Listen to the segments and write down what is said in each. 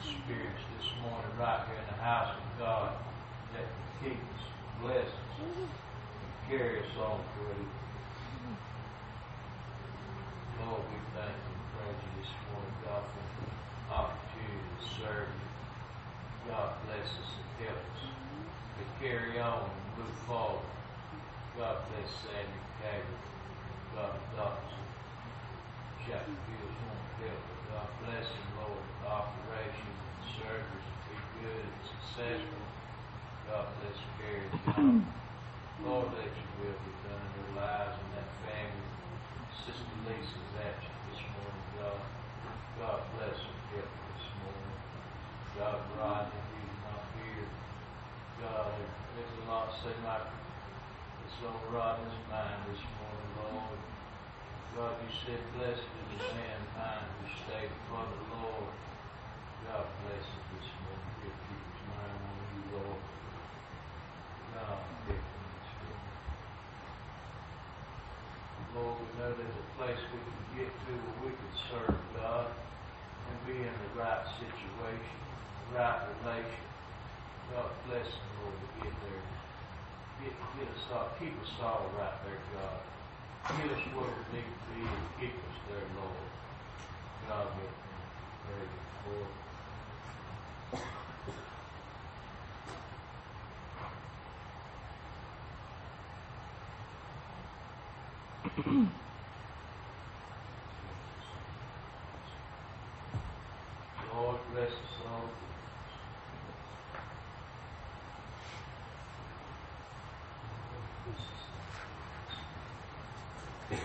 experience this morning right here in the house of God that can keep us, bless us, and carry us on through. Lord, we thank you and praise you this morning, God, for the opportunity to serve you. God bless us and help us to carry on and move forward. God bless Sandy Cagle. God, doctors Chapel Hills won't help, God bless him, Lord. The operation and surgeries to be good and successful. God bless Gary John. Lord, let your will be done in their lives and that family. Sister Lisa's absent this morning, God. God bless her, her this morning. God, Rodney, he's not here. God, there's a lot seem like it's on Rodney's mind this morning, Lord. God, you said, blessed is the man mind who stay before the Lord. God bless this morning. He'll keep his mind on you, Lord. God, help him this morning. Lord, we know there's a place we can get to where we can serve God and be in the right situation, right relation. God bless us, Lord, to get there. Get, get us all, keep us all right there, God. Get us where we need to be and keep us there, Lord. God, we pray for Lord, bless us all. Praise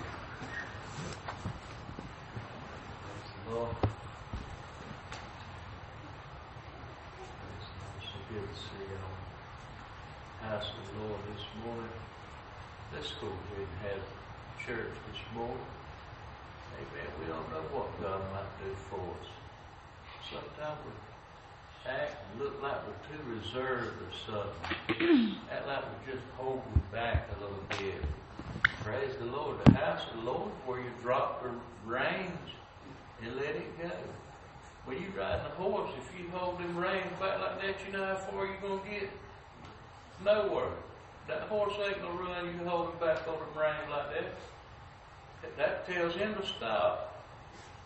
the Lord. Praise the Lord. So good to see you all. House of the Lord this morning. Let's go ahead and have church this morning. Amen. We don't know what God might do for us. Sometimes we act and look like we're too reserved or something. act like we're just holding back a little bit. Praise the Lord. The house of the Lord where you drop the reins and let it go. When you're riding a horse, if you hold them reins back like that, you know how far you're going to get? Nowhere. That horse ain't going to run you hold him back on the reins like that. That- tells him to stop.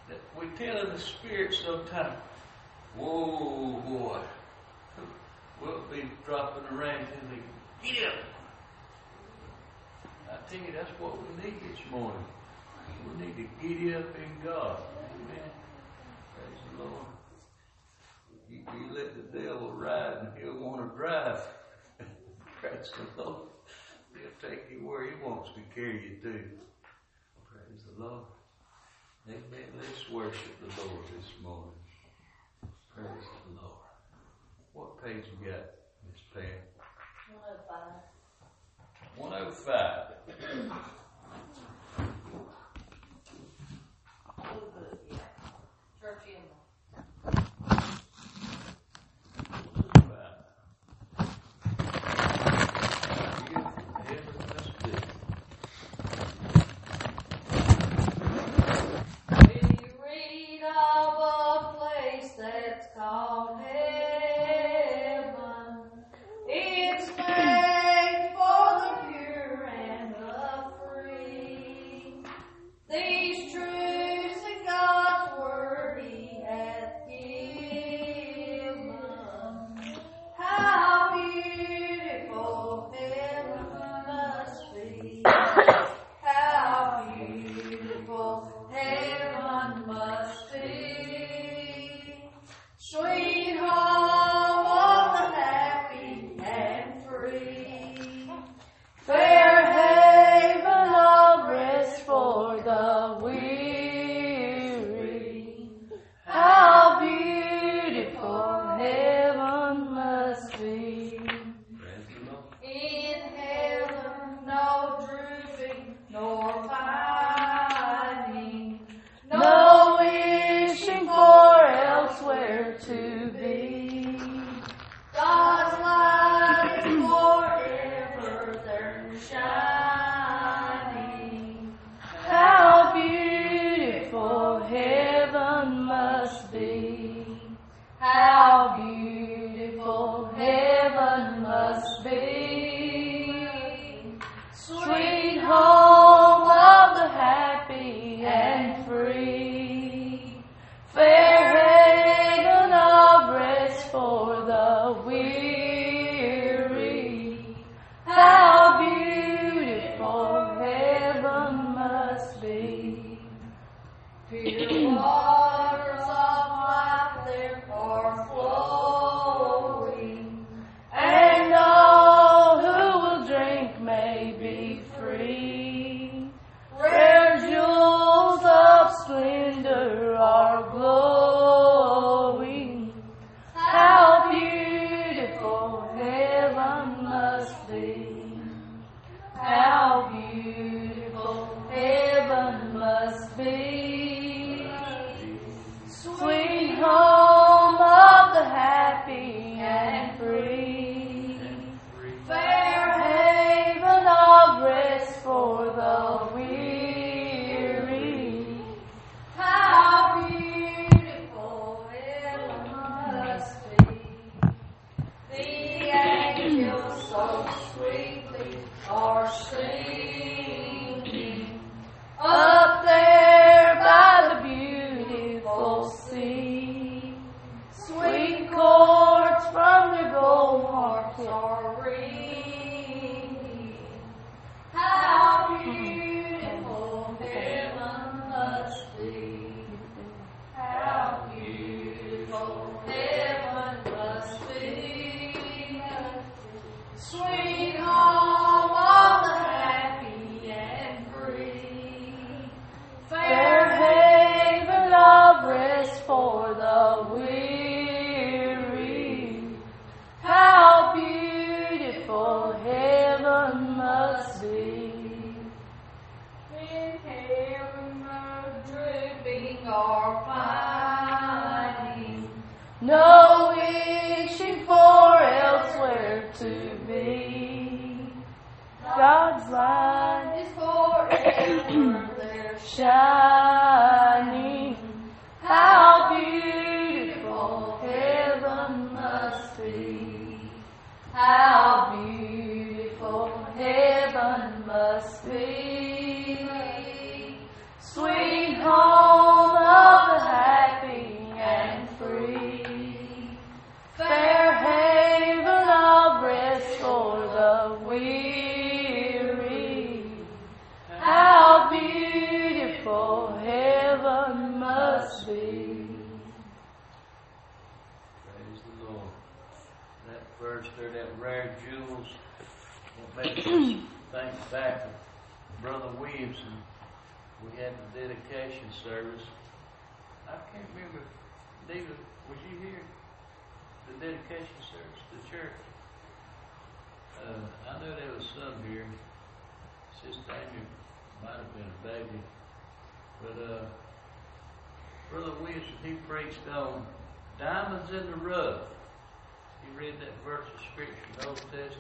That we tell in the spirit sometimes, whoa, boy. We'll be dropping the reins and they get up. I tell you, that's what we need this morning. We need to get up in God. Amen. Praise the Lord. You, you let the devil ride and he'll want to drive. Praise the Lord. He'll take you where he wants to carry you to. Lord. Amen. Let's worship the Lord this morning. Praise the Lord. What page you got, Miss Pam? 105. 105.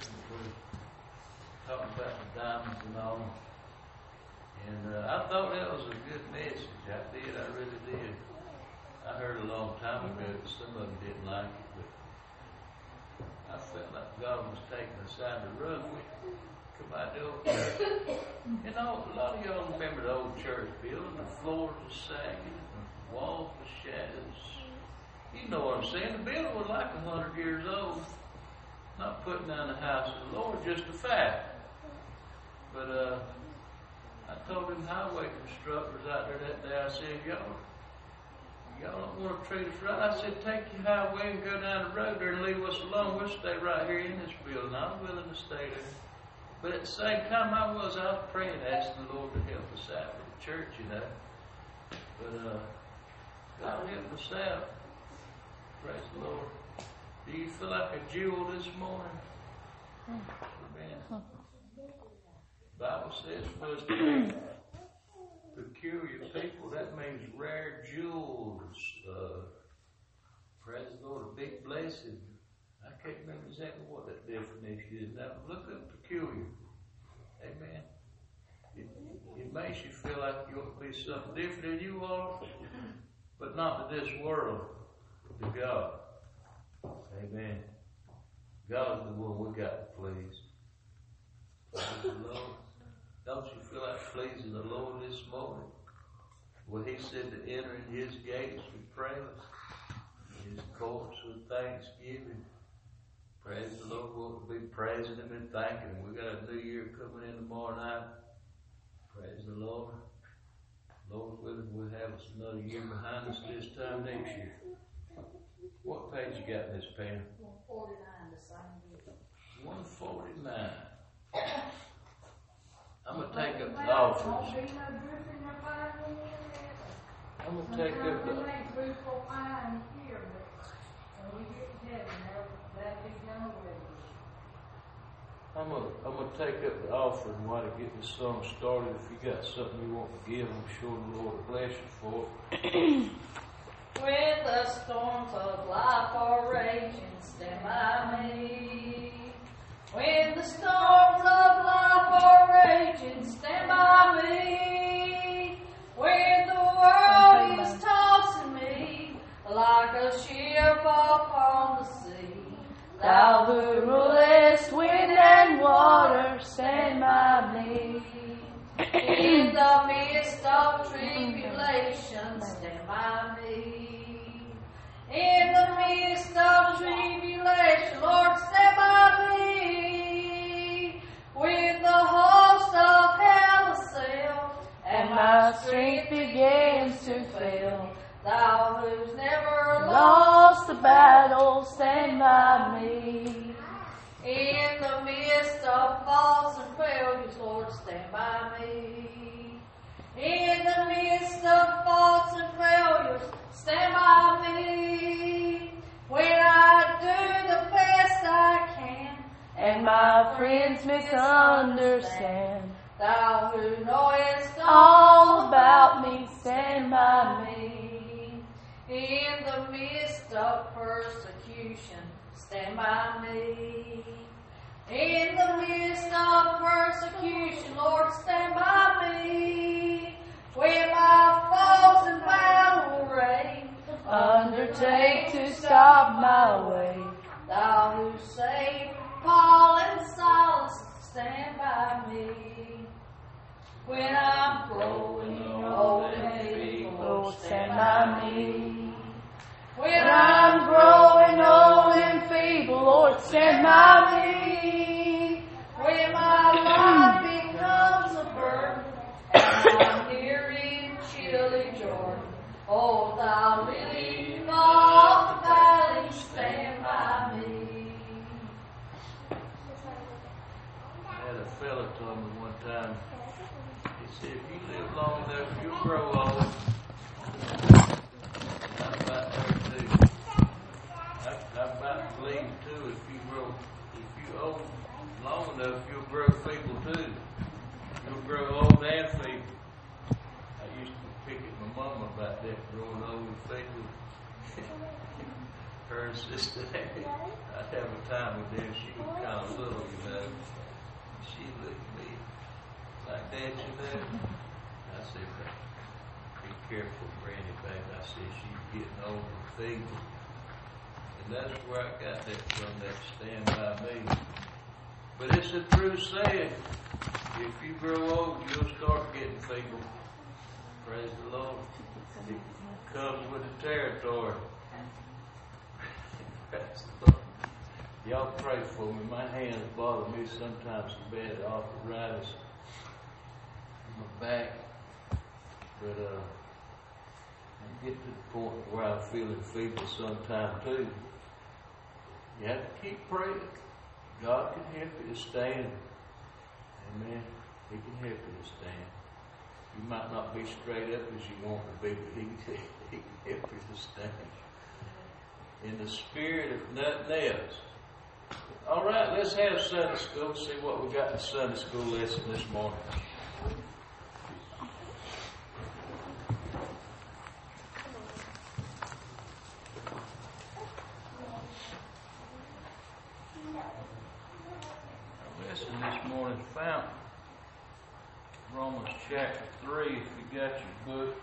Where he's talking about the diamonds and all. And uh, I thought that was a good message. I did. I really did. I heard a long time ago that some of them didn't like it, but I felt like God was taking us out of the. We come out the. You know, a lot of y'all remember the old church building. The floors were sagging, the walls were shadows. You know what I'm saying? The building was like a hundred years old. Not putting down the house of the Lord, just a fact. But uh, I told them highway constructors out there that day, I said, y'all, y'all don't want to treat us right. I said, take your highway and go down the road there and leave us alone. We'll stay right here in this building. I'm willing to stay there. But at the same time I was, I was praying, asking the Lord to help us out with the church, you know. But uh, God help us out. Praise the Lord. Do you feel like a jewel this morning? Amen. Bible says for us to peculiar people, that means rare jewels. Uh, praise the Lord, a big blessing. I can't remember exactly what that definition is now. Look up peculiar. Amen. It, it makes you feel like you ought to be something different than you are. But not to this world, to God. Amen. God is the one we got to please. Praise the Lord. Don't you feel like pleasing the Lord this morning? Well, He said to enter in His gates with praise, His courts with thanksgiving. Praise the Lord. We'll be praising Him and thanking Him. We got a new year coming in tomorrow night. Praise the Lord. Lord willing, we'll have us another year behind us this time next year. What page you got in this pen? One forty-nine, the same year. One forty-nine. I'm gonna take up the offerings. Won't be no drip in your fire when you live. I'm gonna take up Sometimes we the, make three, four fine here, but when we get to heaven, that'll, that'll be done with. I'm gonna, I'm gonna take up the offering while I get this song started. If you got something you want to give, I'm sure the Lord will bless you for it. When the storms of life are raging, stand by me. When the storms of life are raging, stand by me. When the world is tossing me like a ship upon the sea, Thou who rulest wind and water, stand by me. In the midst of tribulation. In the midst of tribulation, Lord, by me. The host of hell assail, And my strength begins to fail. Thou who's never lost. Battle, stand by me. In the midst of and failures, Lord, stand by me. In the midst of faults and failures, stand by me. When I do the best I can, And my friends misunderstand. Thou who knowest All about me, stand by me. In the midst of persecution, stand by me. In the midst of persecution, Lord, stand by me. When my foes and battle rage, Undertake to stop my way. Thou who saved Paul and Silas, stand by me. When I'm growing old and feeble, stand by me. When I'm growing old and feeble, Lord, stand by me. When my life becomes a burden and I'm nearing chilly Jordan, oh, thou lily of the valley, stand by me. I had a fella told me one time, he said, if you live long enough, you'll grow old. And I'm about there too. I, I about believe too, if you grow, if you old long enough, you'll grow feeble too. You'll grow old and feeble. I used to pick at my mama about that, growing old and feeble. Her and sister, I'd have a time with them, she was kind of little, you know. She looked at me like that, you know. I said, be careful, Granny, baby. I said, she's getting old and feeble. That's where I got that from, that stand by me. But it's a true saying. If you grow old, you'll start getting feeble. Praise the Lord. It comes with the territory. Praise the Lord. Y'all pray for me. My hands bother me sometimes so bad, arthritis in my back. But uh, I get to the point where I'm feeling feeble sometime too. You have to keep praying. God can help you to stand. Amen. He can help you to stand. You might not be straight up as you want to be, but he, can- he can help you to stand. In the spirit of nothing else. All right, let's have Sunday school. See what we got in Sunday school lesson this morning. Morning found Romans chapter three. If you got your book,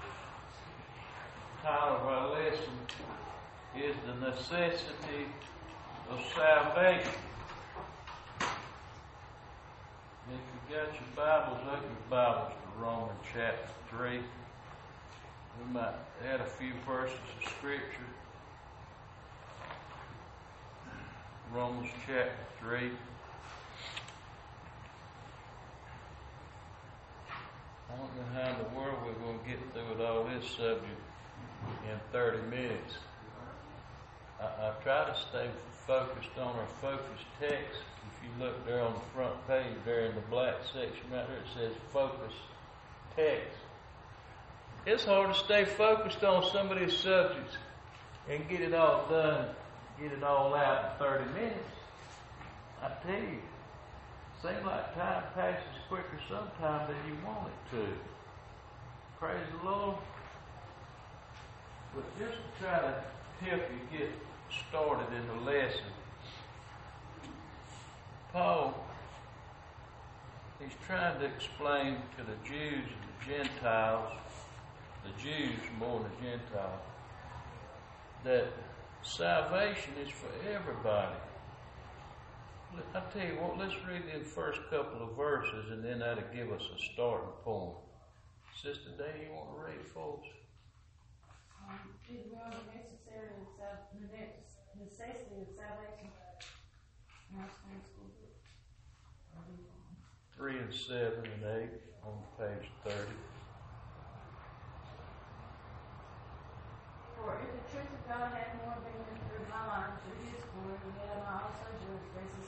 title of our lesson is The Necessity of Salvation. If you got your Bibles, open your Bibles to Romans chapter 3. We might add a few verses of Scripture. Romans chapter 3. I know how in the world we're going to get through with all this subject in 30 minutes. I, I try to stay focused on our focus text. If you look there on the front page, there in the black section right there, it says focus text. It's hard to stay focused on some of these subjects and get it all done, get it all out in 30 minutes. I tell you, seems like time passes quicker sometimes than you want it to. Praise the Lord. But just to try to help you get started in the lesson, Paul, he's trying to explain to the Jews and the Gentiles, the Jews more than the Gentiles, that salvation is for everybody. I tell you what, let's read the first couple of verses and then that'll give us a starting point. Sister Day, you want to read for us? Um, is one the necessary of the ne- necessity of salvation. Now, Spring School Book. Are we on? Three and seven and eight on page thirty. For if the truth of God had more been through my life to his glory, then am I also judged as a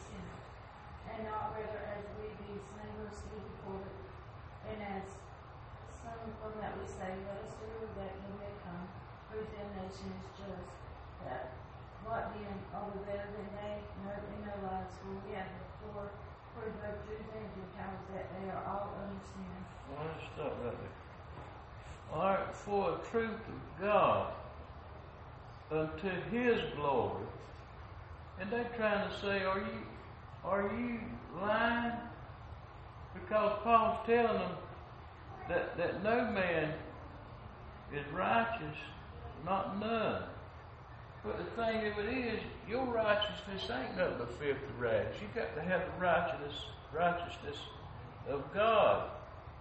and not rather as we be slainlessly recorded, and as some from that we say, let us do that he may come, whose damnation is just, that what then are we better than they? No, in no lives, for we have before proved both Jews and Gentiles that they are all under sin. Well, let's start right there. For the truth of God unto His glory, and they're trying to say, are you, are you lying? Because Paul's telling them that that no man is righteous, not none. But the thing of it is, your righteousness ain't nothing but filthy rags. You got to have the righteousness, righteousness of God.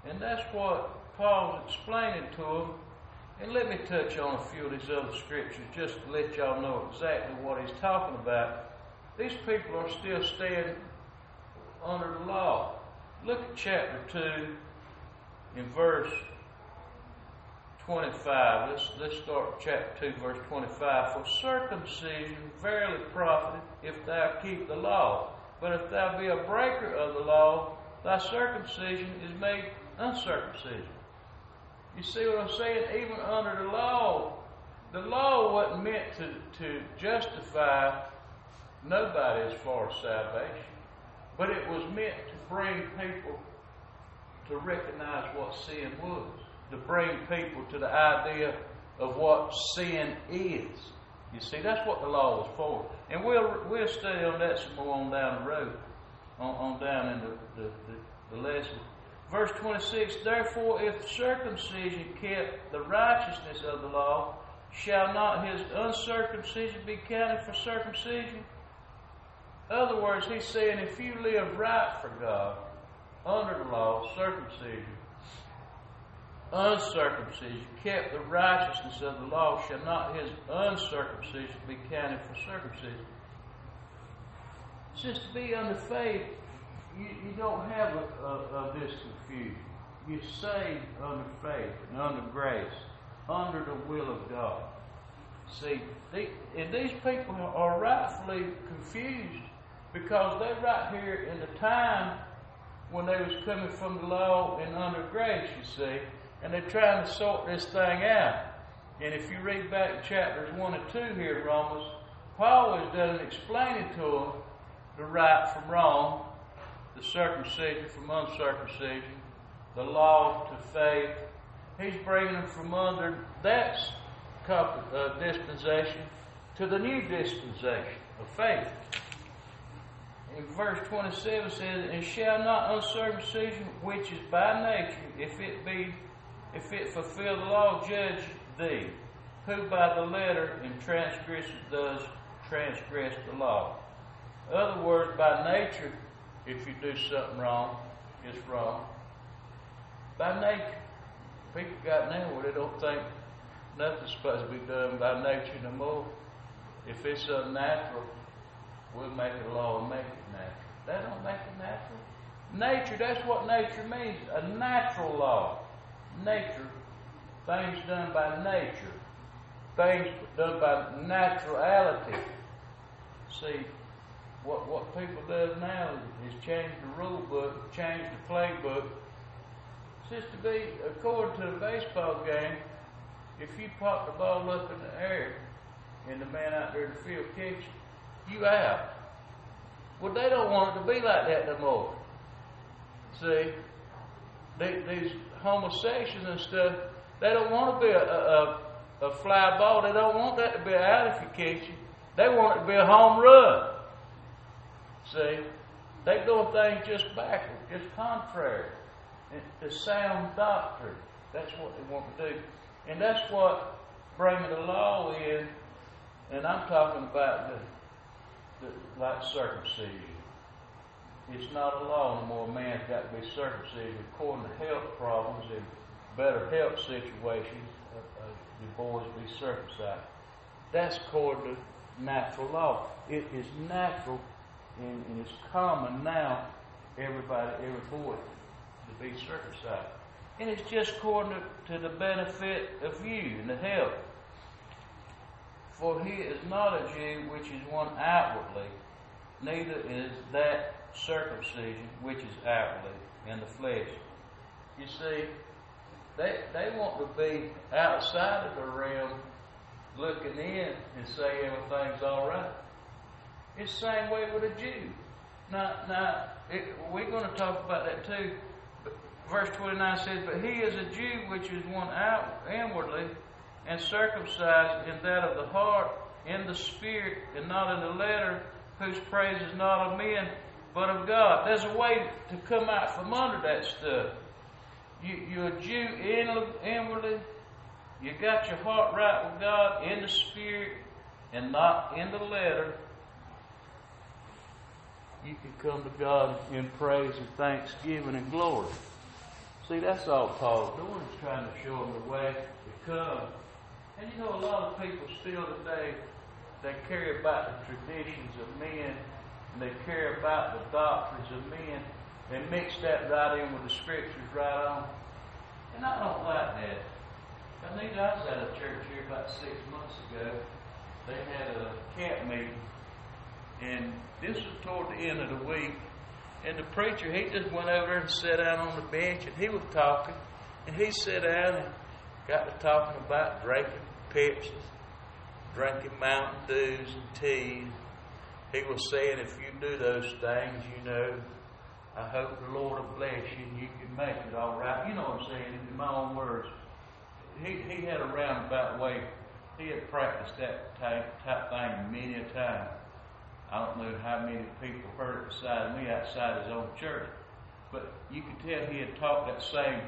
And that's what Paul's explaining to them. And let me touch on a few of these other scriptures just to let y'all know exactly what he's talking about. These people are still staying under the law. Look at chapter 2 in verse 25. Let's, let's start chapter 2, verse 25. For circumcision verily profiteth if thou keep the law. But if thou be a breaker of the law, thy circumcision is made uncircumcision. You see what I'm saying? Even under the law, the law wasn't meant to, to justify nobody as far salvation, but it was meant to bring people to recognize what sin was, to bring people to the idea of what sin is. You see, that's what the law was for. And we'll, we'll study on that some more on down the road, on, on down in the, the, the, the lesson. Verse 26 Therefore, if circumcision kept the righteousness of the law, shall not his uncircumcision be counted for circumcision? In other words, he's saying if you live right for God, under the law, circumcision, uncircumcision, kept the righteousness of the law, shall not his uncircumcision be counted for circumcision? Just to be under faith, you, you don't have a, a, a this confusion. You're saved under faith and under grace, under the will of God. See, and these people are rightfully confused because they're right here in the time when they was coming from the law and under grace, you see, and they're trying to sort this thing out. And if you read back chapters 1 and 2 here in Romans, Paul has done explaining to them the right from wrong, the circumcision from uncircumcision, the law to faith. He's bringing them from under that uh, dispensation to the new dispensation of faith. In verse 27 says, And shall not uncircumcision, which is by nature, if it be, if it fulfill the law, judge thee. who by the letter and transgression does transgress the law. Other words, by nature, if you do something wrong, it's wrong. By nature. People got now where they don't think nothing's supposed to be done by nature no more. If it's unnatural, we'll make a law and make it. That don't make it natural. Nature, that's what nature means. A natural law. Nature. Things done by nature. Things done by naturality. See, what what people do now is change the rule book, change the playbook. Just to be according to a baseball game, if you pop the ball up in the air and the man out there in the field catches you out. Well, they don't want it to be like that no more. See, they, these homosexuals and stuff, they don't want to be a, a, a, fly ball. They don't want that to be catch it. They want it to be a home run. See, they doing things just backward, just contrary to sound doctrine. That's what they want to do. And that's what bringing the law in, and I'm talking about the like circumcision. It's not a law no more. Man's got to be circumcised. according to health problems and better health situations. Uh, uh, the boys be circumcised. That's according to natural law. It is natural and, and it's common now. Everybody, every boy, to be circumcised. And it's just according to, to the benefit of you and the health. For he is not a Jew which is one outwardly, neither is that circumcision which is outwardly in the flesh. You see, they, they want to be outside of the realm looking in and say everything's all right. It's the same way with a Jew. Now, now it, we're going to talk about that too verse 29 says, But he is a Jew which is one out inwardly, and circumcised in that of the heart, in the spirit, and not in the letter, whose praise is not of men, but of God. There's a way to come out from under that stuff. You, you're a Jew inwardly, you got your heart right with God in the spirit, and not in the letter. You can come to God in praise and thanksgiving and glory. See, that's all Paul's doing is trying to show them the way to come. And you know, a lot of people still today, they care about the traditions of men, and they care about the doctrines of men, and mix that right in with the scriptures right on. And I don't like that. I think I was at a church here about six months ago. They had a camp meeting, and this was toward the end of the week. And the preacher, he just went over and sat down on the bench and he was talking. And he sat down and got to talking about drinking Pepsi, drinking Mountain Dews and teas. He was saying, if you do those things, you know, I hope the Lord will bless you and you can make it all right. You know what I'm saying, in my own words. He, he had a roundabout way. He had practiced that type, type thing many a time. I don't know how many people heard it beside me outside his own church, but you could tell he had taught that same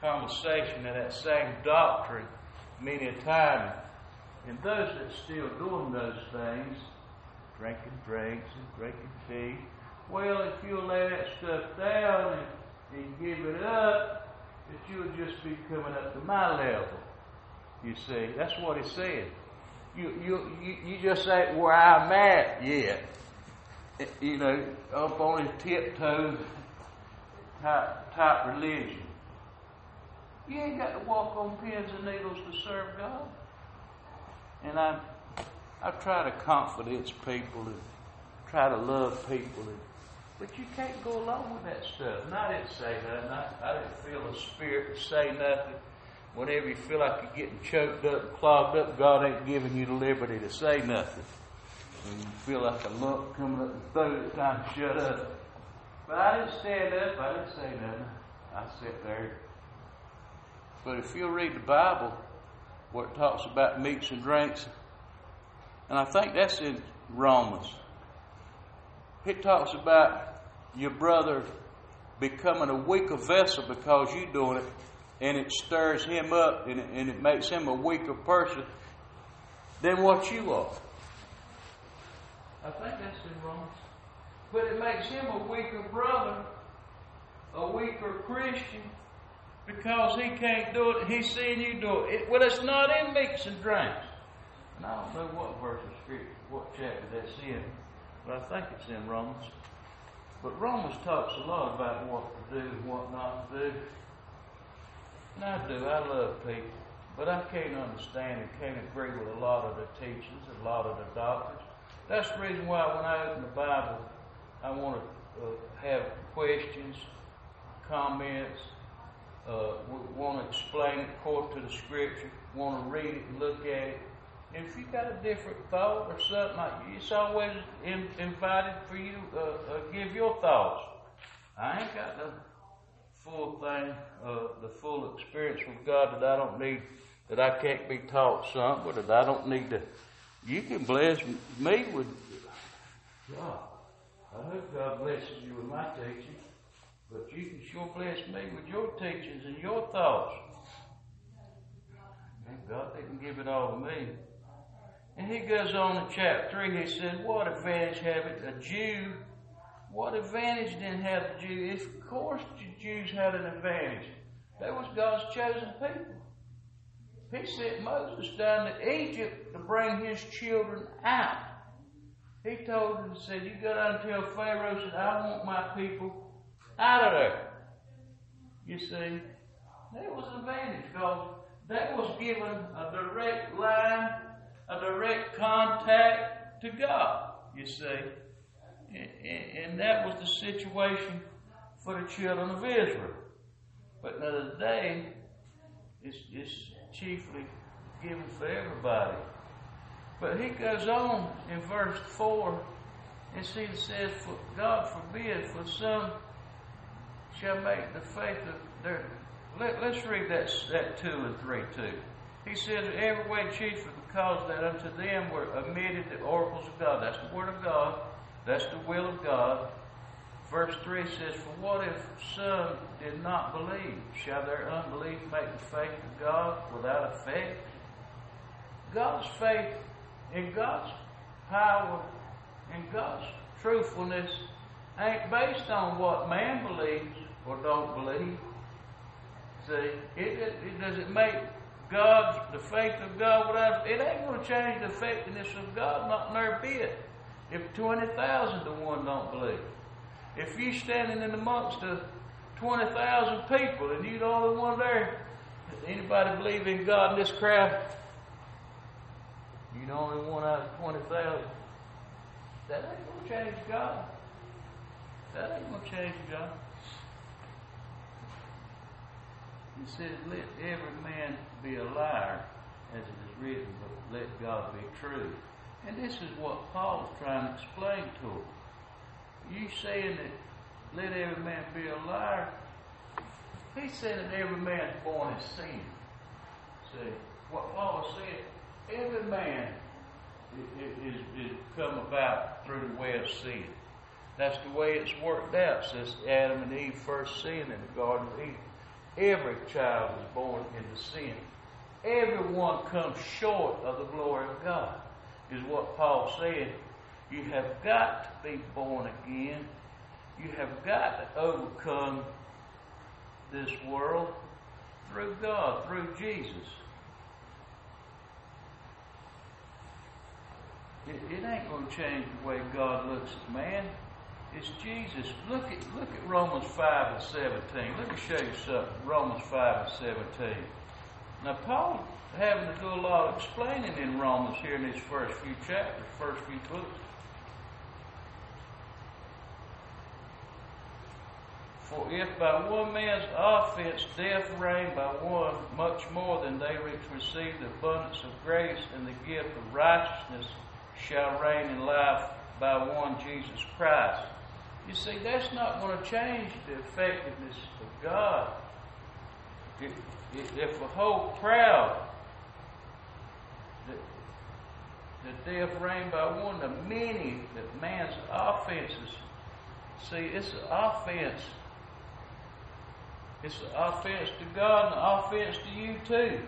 conversation and that same doctrine many a time. And those that still doing those things, drinking drinks and drinking tea, well, if you'll lay that stuff down and, and give it up, that you'll just be coming up to my level. You see, that's what he said you, you, you, just say where I'm at yet. You know, up on his tiptoes type, type religion. You ain't got to walk on pins and needles to serve God. And I, I try to confidence people and try to love people, and, but you can't go along with that stuff. And I didn't say nothing. I, I didn't feel the spirit to say nothing whenever you feel like you're getting choked up and clogged up, God ain't giving you the liberty to say nothing. And you feel like a lump coming up the throat, it's time to shut up. But I didn't stand up, I didn't say nothing. I sat there. But if you'll read the Bible, where it talks about meats and drinks, and I think that's in Romans, it talks about your brother becoming a weaker vessel because you're doing it and it stirs him up and it, and it makes him a weaker person than what you are. I think that's in Romans. But it makes him a weaker brother, a weaker Christian, because he can't do it. He's seeing you do it. it well, it's not in meats and drinks. And I don't know what verse of scripture, what chapter that's in, but I think it's in Romans. But Romans talks a lot about what to do and what not to do. And I do. I love people. But I can't understand and can't agree with a lot of the teachings, a lot of the doctrines. That's the reason why when I open the Bible, I want to uh, have questions, comments, uh, want to explain it according to the Scripture, want to read it and look at it. If you got a different thought or something, like, it's always in, invited for you to uh, uh, give your thoughts. I ain't got the full thing, uh, the full experience with God that I don't need, that I can't be taught something, or that I don't need to. You can bless me with God. I hope God blesses you with my teaching, but you can sure bless me with your teachings and your thoughts. Thank God they can give it all to me. And he goes on in chapter 3, he says, What advantage have it a Jew? What advantage then have the Jews? Of course the Jews had an advantage. They was God's chosen people. He sent Moses down to Egypt to bring his children out. He told them, said, You go down and tell Pharaoh, said, I want my people out of there. You see, there was an advantage because that was given a direct line a direct contact to God, you see. And that was the situation for the children of Israel. But now today, it's, it's chiefly given for everybody. But he goes on in verse 4 and see it says, God forbid, for some shall make the faith of their. Let, us read that, that 2 and 3 too. He says, every way chief chiefly because that unto them were omitted the oracles of God. That's the Word of God. That's the will of God. Verse 3 says, For what if some did not believe? Shall their unbelief make the faith of God without effect? God's faith in God's power and God's truthfulness ain't based on what man believes or don't believe. See, it, it, it does it make God's, the faith of God without, it ain't going to change the effectiveness of God, not near bit. If 20,000 to one don't believe. If you standing in amongst the 20,000 people and you're the only one there, anybody believe in God in this crowd? You're the only one out of 20,000. That ain't going to change God. That ain't going to change God. He says, Let every man be a liar, as it is written, but let God be true. And this is what Paul's trying to explain to him. You saying that let every man be a liar, he's saying that every man's born in sin. See, what Paul said, every man is, is, is come about through the way of sin. That's the way it's worked out since Adam and Eve first sinned in the Garden of Eden. Every child is born into sin. Everyone comes short of the glory of God, is what Paul said. You have got to be born again. You have got to overcome this world through God, through Jesus. It, it ain't going to change the way God looks at man. It's Jesus. Look at look at Romans five and seventeen. Let me show you something. Romans five and seventeen. Now Paul having to do a lot of explaining in Romans here in these first few chapters, first few books. For if by one man's offense death reigned by one, much more than they which receive the abundance of grace and the gift of righteousness shall reign in life by one Jesus Christ. You see, that's not going to change the effectiveness of God. If, a whole crowd that, that death reigned by one, the many that man's offenses. See, it's an offense It's an offense to God and an offense to you too.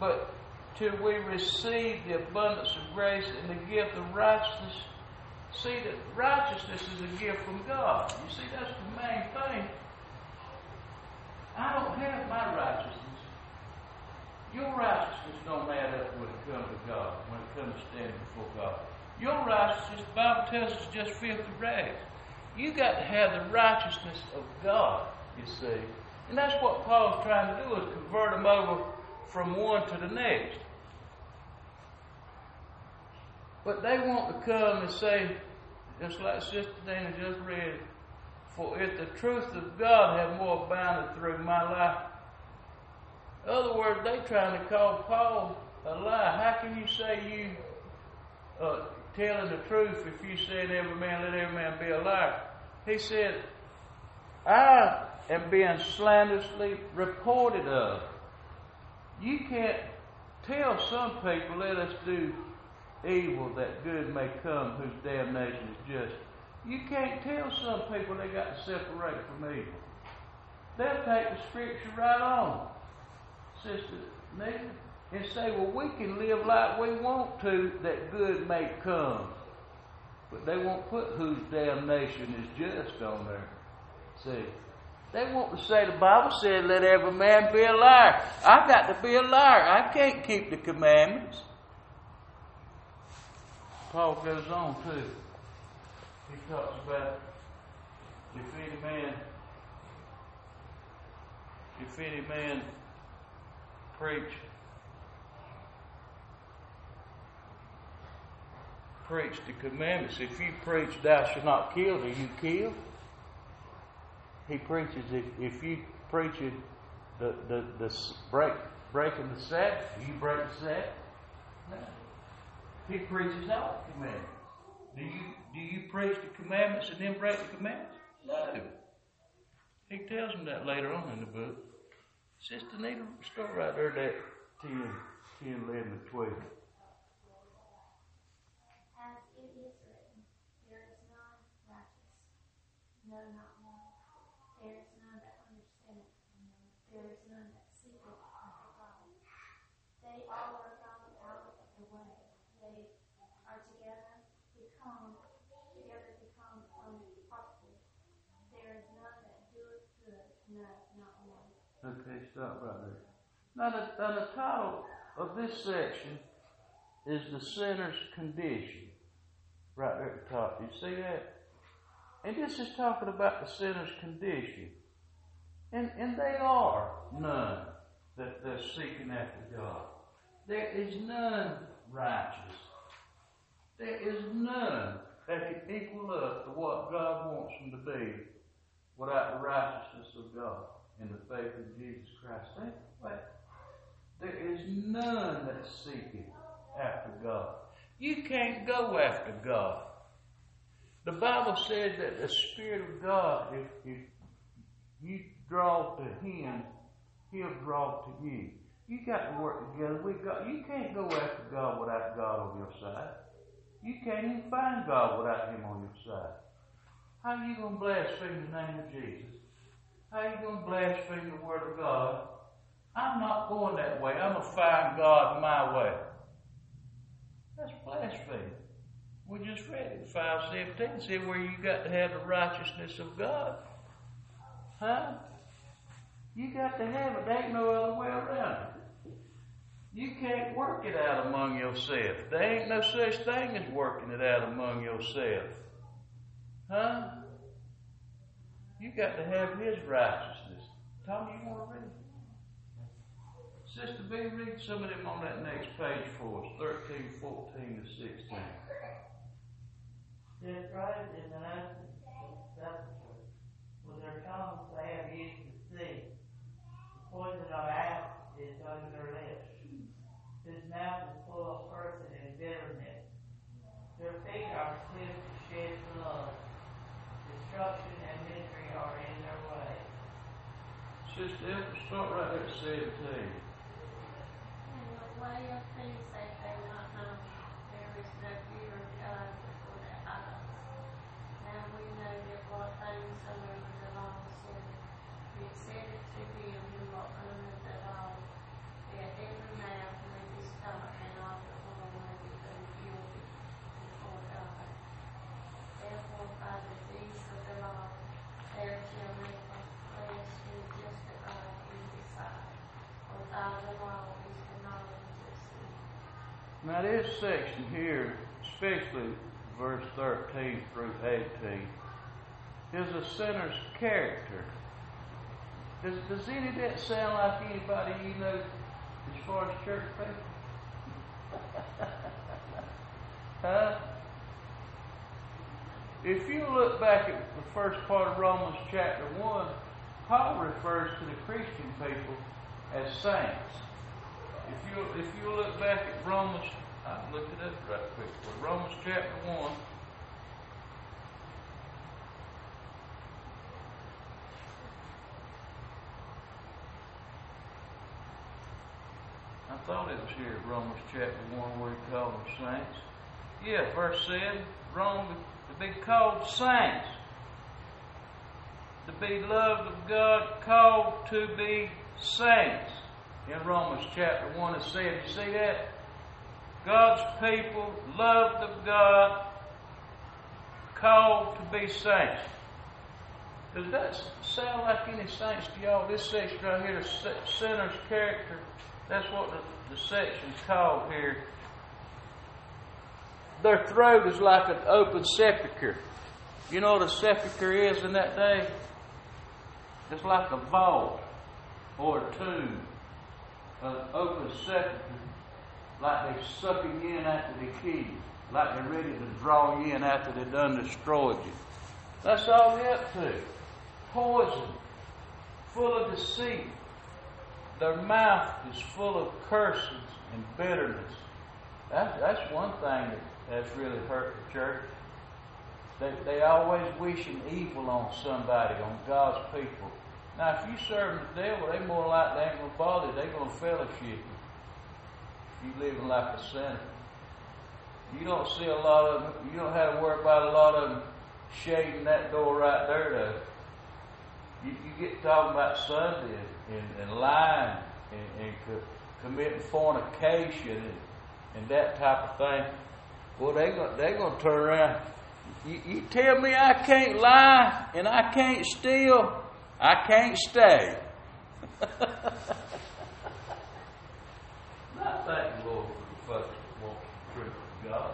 But till we receive the abundance of grace and the gift of righteousness, see that righteousness is a gift from God. You see, that's the main thing. I don't have my righteousness. Your righteousness don't add up when it comes to God, when it comes to standing before God. Your righteousness, the Bible tells us, is just filthy rags. You got to have the righteousness of God, you see. And that's what Paul's trying to do is convert them over from one to the next. But they want to come and say, just like Sister Dana just read, for if the truth of God have more abounded through my life. In other words, they trying to call Paul a lie. How can you say you uh, telling the truth if you said every man let every man be a liar? He said, I am being slanderously reported of. You can't tell some people, let us do evil that good may come, whose damnation is just. You can't tell some people they got to separate from evil. They'll take the scripture right on, Sister Nathan, and say, well, we can live like we want to that good may come. But they won't put whose damnation is just on there. See? They want to say the Bible said, let every man be a liar. I've got to be a liar. I can't keep the commandments. Paul goes on too. He talks about if any man if any man preach preach the commandments. If you preach thou shalt not kill, do you kill? He preaches if, if you preach it the, the, the break breaking the Sabbath, do you break the Sabbath? No. He preaches all the commandments. Do you do you preach the commandments and then break the commandments? No. He tells them that later on in the book. Sister Nita, start right there that 10, 10, 11, and 12. As it is written, there is none righteous, no, not one. There is none that understandeth, there is none that seeketh after God. They all are gone out of the way. They are together become, together become unprofitable. There is none that doeth good, no, not one. Stop right there. Now, the, now the title of this section is the sinner's condition. Right there at the top. You see that? And this is talking about the sinner's condition. And, and they are none that they're seeking after God. There is none righteous. There is none that can equal up to what God wants them to be without the righteousness of God and the faith of Jesus Christ. Think, wait. There is none that seeketh after God. You can't go after God. The Bible says that the Spirit of God, if, if you draw to Him, He'll draw to you. You got to work together with God. You can't go after God without God on your side. You can't even find God without Him on your side. How are you going to blaspheme the name of Jesus? How you going to blaspheme the Word of God? I'm not going that way. I'm going to find God my way. That's blasphemy. We just read it, 517, said where you got to have the righteousness of God. Huh? You got to have it. There ain't no other way around it. You can't work it out among yourself. There ain't no such thing as working it out among yourself. Huh? You got to have His righteousness. Tommy, you want to read? Sister B, read some of them on that next page for us 13, 14 to 16. The scribes and the sepulchre, with their tongues they have used to see. The poison of asp is under their lips. His mouth is full of cursing and bitterness. Their feet are swift to shed blood. Destruction and misery are in their way. Sister Ethel, start right there at 17. And the way of things they do not know, there is no fear of God before their eyes. Now we know that what things soever the law said, it said it to This section here, especially verse 13 through 18, is a sinner's character. Does, does any of that sound like anybody you know as far as church people? huh? If you look back at the first part of Romans chapter 1, Paul refers to the Christian people as saints. If you if you look back at Romans, I'll look it up right quick. Romans chapter 1. I thought it was here Romans chapter 1 where he called them saints. Yeah, verse 7, Rome to be called saints, to be loved of God, called to be saints. In Romans chapter 1 it said, you see that? God's people, loved of God, called to be saints. Does that sound like any saints to y'all? This section right here, sinner's character, that's what the, the section's called here. Their throat is like an open sepulchre. You know what a sepulchre is in that day? It's like a vault or a tomb, an open sepulchre, like they're sucking in after they kill you, like they're ready to draw you in after they've done destroyed you. That's all they're up to. Poison, full of deceit. Their mouth is full of curses and bitterness. That's, that's one thing that has really hurt the church. They, they always wishing evil on somebody, on God's people. Now, if you serve the devil, they more likely ain't going to bother. They're going to fellowship you. You living like a sinner. You don't see a lot of you don't have to worry about a lot of shading that door right there, though. You, you get talking about Sunday and, and, and lying and, and co- committing fornication and, and that type of thing. Well, they they're going to turn around. You, you tell me I can't lie and I can't steal, I can't stay. I thank the Lord for the folks that want the truth of God.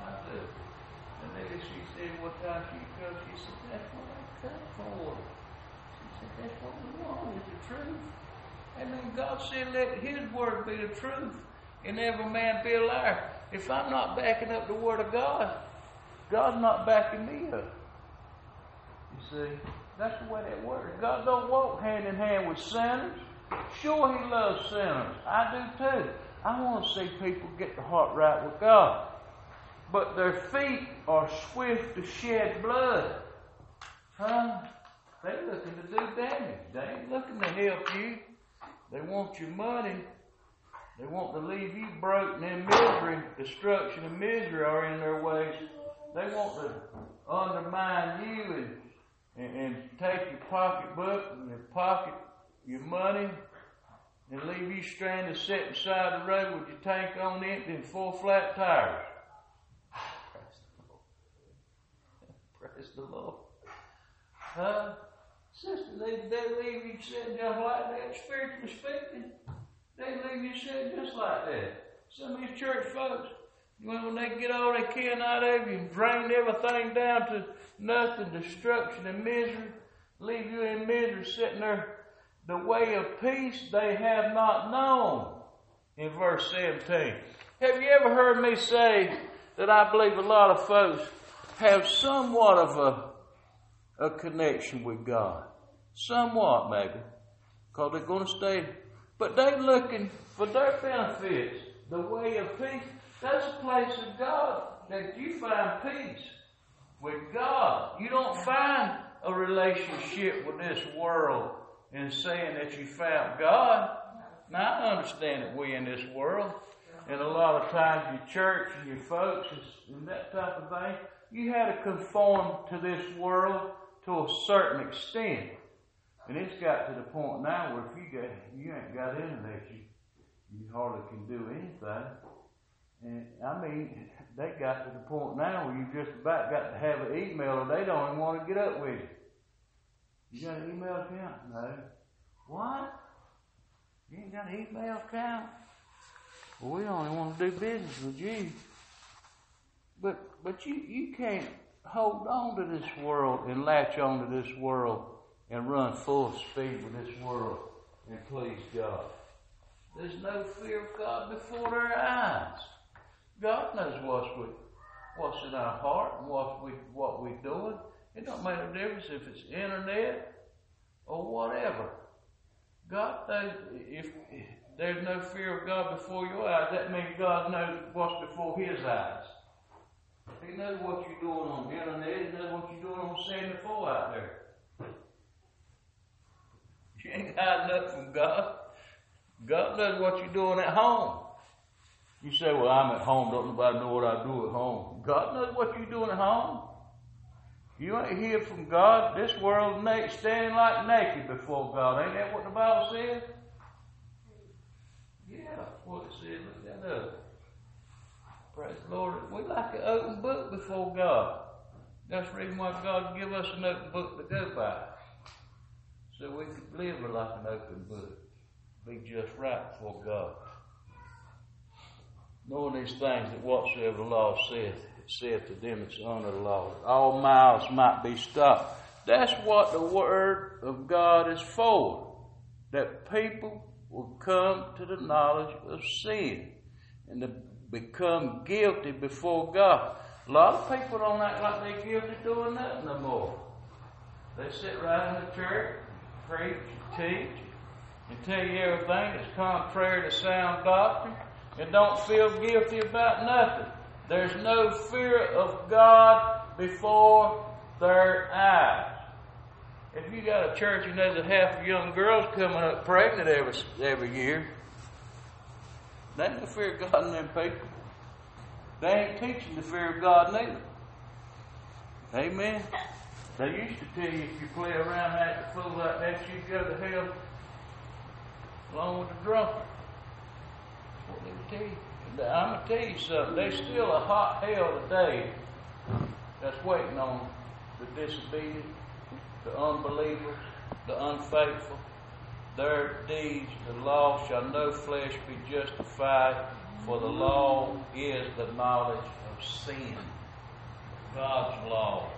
I do. And then she said what time she come, she said, That's what I come for. She said, That's what we want is the truth. And then God said, Let His word be the truth, and every man be a liar. If I'm not backing up the word of God, God's not backing me up. You see, that's the way that works. God don't walk hand in hand with sinners. Sure, He loves sinners. I do too. I want to see people get the heart right with God. But their feet are swift to shed blood. Huh? They're looking to do damage. They ain't looking to help you. They want your money. They want to leave you broken in misery. Destruction and misery are in their ways. They want to undermine you and, and, and take your pocketbook and your pocket your money and leave you stranded sitting beside the road with your tank on empty and four flat tires. Praise the Lord. Praise the Lord. Huh? Sister, they, they leave you sitting just like that, spiritually speaking. They leave you sitting just like that. Some of these church folks, you know, when they get all they can out of you and drain everything down to nothing, destruction and misery, leave you in misery sitting there. The way of peace they have not known. In verse 17. Have you ever heard me say that I believe a lot of folks have somewhat of a, a connection with God? Somewhat, maybe. Because they're going to stay. But they're looking for their benefits. The way of peace. That's a place of God that you find peace with God. You don't find a relationship with this world in saying that you found God. Now, I understand that we in this world, and a lot of times your church and your folks and that type of thing, you had to conform to this world to a certain extent. And it's got to the point now where if you got you ain't got into that, you you hardly can do anything. And I mean, they got to the point now where you just about got to have an email, or they don't even want to get up with you. You got an email account? No. What? You ain't got an email account? Well, we don't want to do business with you. But but you, you can't hold on to this world and latch on to this world and run full speed with this world and please God. There's no fear of God before our eyes. God knows what's what's in our heart and what we what we're doing. It don't make a difference if it's internet or whatever. God knows if there's no fear of God before your eyes, that means God knows what's before His eyes. He knows what you're doing on the internet. He knows what you're doing on 74 out there. You ain't hiding nothing from God. God knows what you're doing at home. You say, well, I'm at home. Don't nobody know what I do at home. God knows what you're doing at home. You ain't hear from God. This world standing like naked before God. Ain't that what the Bible says? Yeah, that's what it says. Look that up. Praise the Lord. We like an open book before God. That's the reason why God give us an open book to go by. So we could live like an open book. Be just right before God. Knowing these things that whatsoever the law saith, it saith to them that's under the law, all mouths might be stopped. That's what the word of God is for. That people will come to the knowledge of sin and to become guilty before God. A lot of people don't act like they're guilty doing nothing no more. They sit right in the church, preach, teach, and tell you everything that's contrary to sound doctrine and don't feel guilty about nothing. There's no fear of God before their eyes. If you got a church and there's a half of young girls coming up pregnant every every year, they ain't no fear of God in them people. They ain't teaching the fear of God neither. Amen. They used to tell you if you play around like a fool like that, you go to hell along with the drunkard. That's what they would tell you. I'm gonna tell you something. There's still a hot hell today that's waiting on the disobedient, the unbelievers, the unfaithful. Their deeds, the law shall no flesh be justified, for the law is the knowledge of sin. God's law,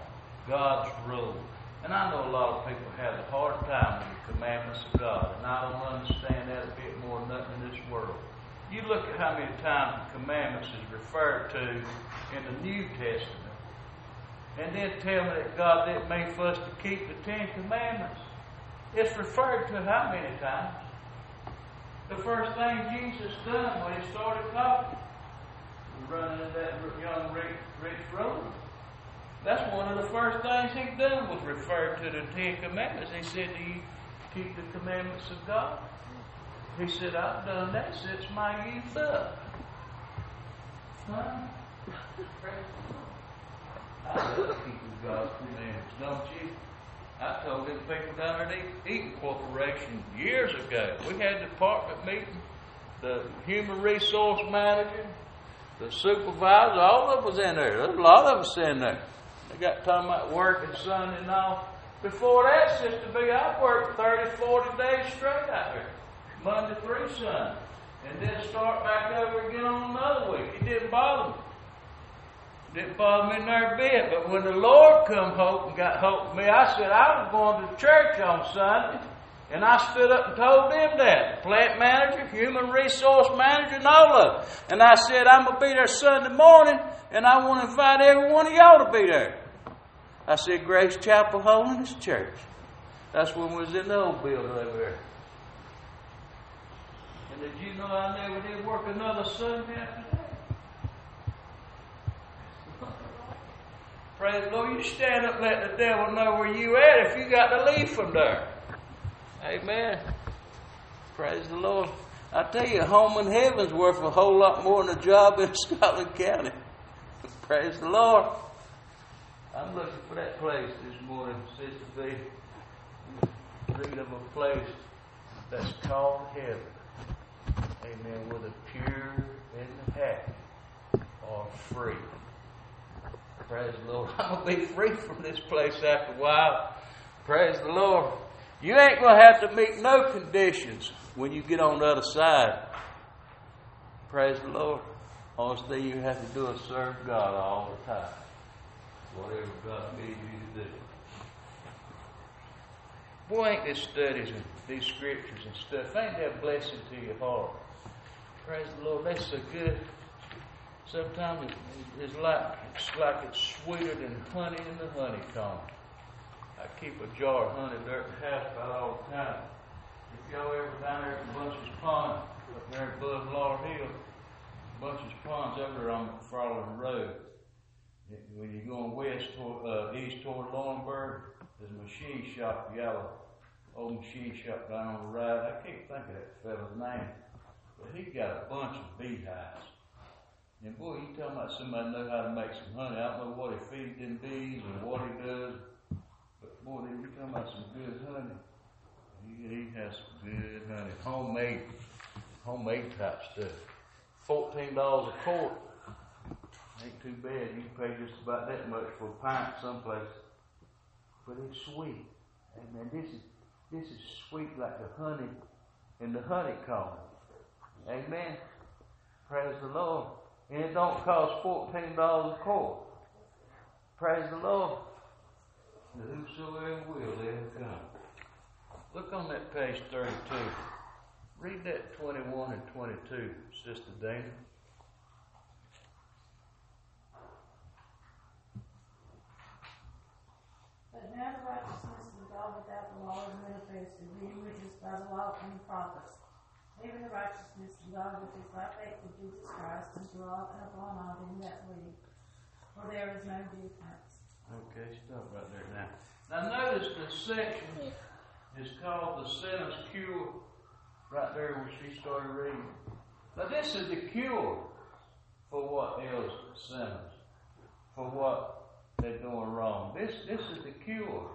God's rule. And I know a lot of people have a hard time with the commandments of God, and I don't understand that a bit more than nothing in this world. You look at how many times the commandments is referred to in the New Testament, and then tell me that God didn't mean for us to keep the Ten Commandments. It's referred to how many times? The first thing Jesus done when he started talking, running in that young rich, rich road. That's one of the first things he done was refer to the Ten Commandments. He said, Do you keep the commandments of God? He said, I've done that since my youth up. Huh? I love keeping God's commandments, don't you? I told them people down there at Eaton Corporation years ago. We had department meeting, the human resource manager, the supervisor, all of us in there. There's a lot of us in there. They got talking about working Sunday and all. Before that, Sister B, I worked 30, 40 days straight out there. Monday through Sunday. And then start back over again on another week. It didn't bother me. Didn't bother me never bit. But when the Lord come home and got hold of me, I said I was going to church on Sunday. And I stood up and told them that. Plant manager, human resource manager, and all of them. And I said, I'm going to be there Sunday morning, and I want to invite every one of y'all to be there. I said, Grace Chapel Holiness Church. That's when we was in the old building over there. And did you know I never did work another Sunday after that? Praise the Lord. You stand up and let the devil know where you at if you got to leave from there. Amen. Praise the Lord. I tell you, home in heaven's worth a whole lot more than a job in Scotland County. Praise the Lord. I'm looking for that place this morning, Sister B. Read of a place that's called heaven. Amen. The pure and the happy are free. Praise the Lord. I'm going to be free from this place after a while. Praise the Lord. You ain't going to have to meet no conditions when you get on the other side. Praise the Lord. Honestly, you have to do is serve God all the time. Whatever God needs you to do. Boy, ain't this studies and these scriptures and stuff, ain't that blessing to your heart? Praise the Lord. That's so good. Sometimes it's like it's like it's sweeter than honey in the honeycomb. I keep a jar of honey there at the house about all the time. If y'all ever down there at Bunch's Pond, up there above Laurel Hill, Bunch's Pond's over there on McFarland Road. When you're going west toward, uh, east toward Laurinburg, there's a machine shop, yellow, old machine shop down on the right. I can't think of that fellow's name, but he got a bunch of beehives. And boy, you talking about somebody know how to make some honey. I don't know what he feeds them bees or what he does, but boy, you talking about some good honey. He, he has some good honey, homemade, homemade type stuff. Fourteen dollars a quart. Ain't too bad. You pay just about that much for a pint someplace. But it's sweet. Amen. This is this is sweet like the honey in the honeycomb. Amen. Praise the Lord. And it don't cost fourteen dollars a quart. Praise the Lord. Now, whosoever will, let him come. Look on that page thirty-two. Read that twenty-one and twenty-two, Sister Dana. But now the righteousness of God without the law is manifested, being witnessed by the law and the prophets. Even the righteousness of God which is by faith of Jesus Christ all and upon all them that believe. For there is no difference. Okay, stop right there now. Now notice the section is called the sinner's cure, right there where she started reading. Now this is the cure for what ails sinners, for what they're doing wrong. This this is the cure.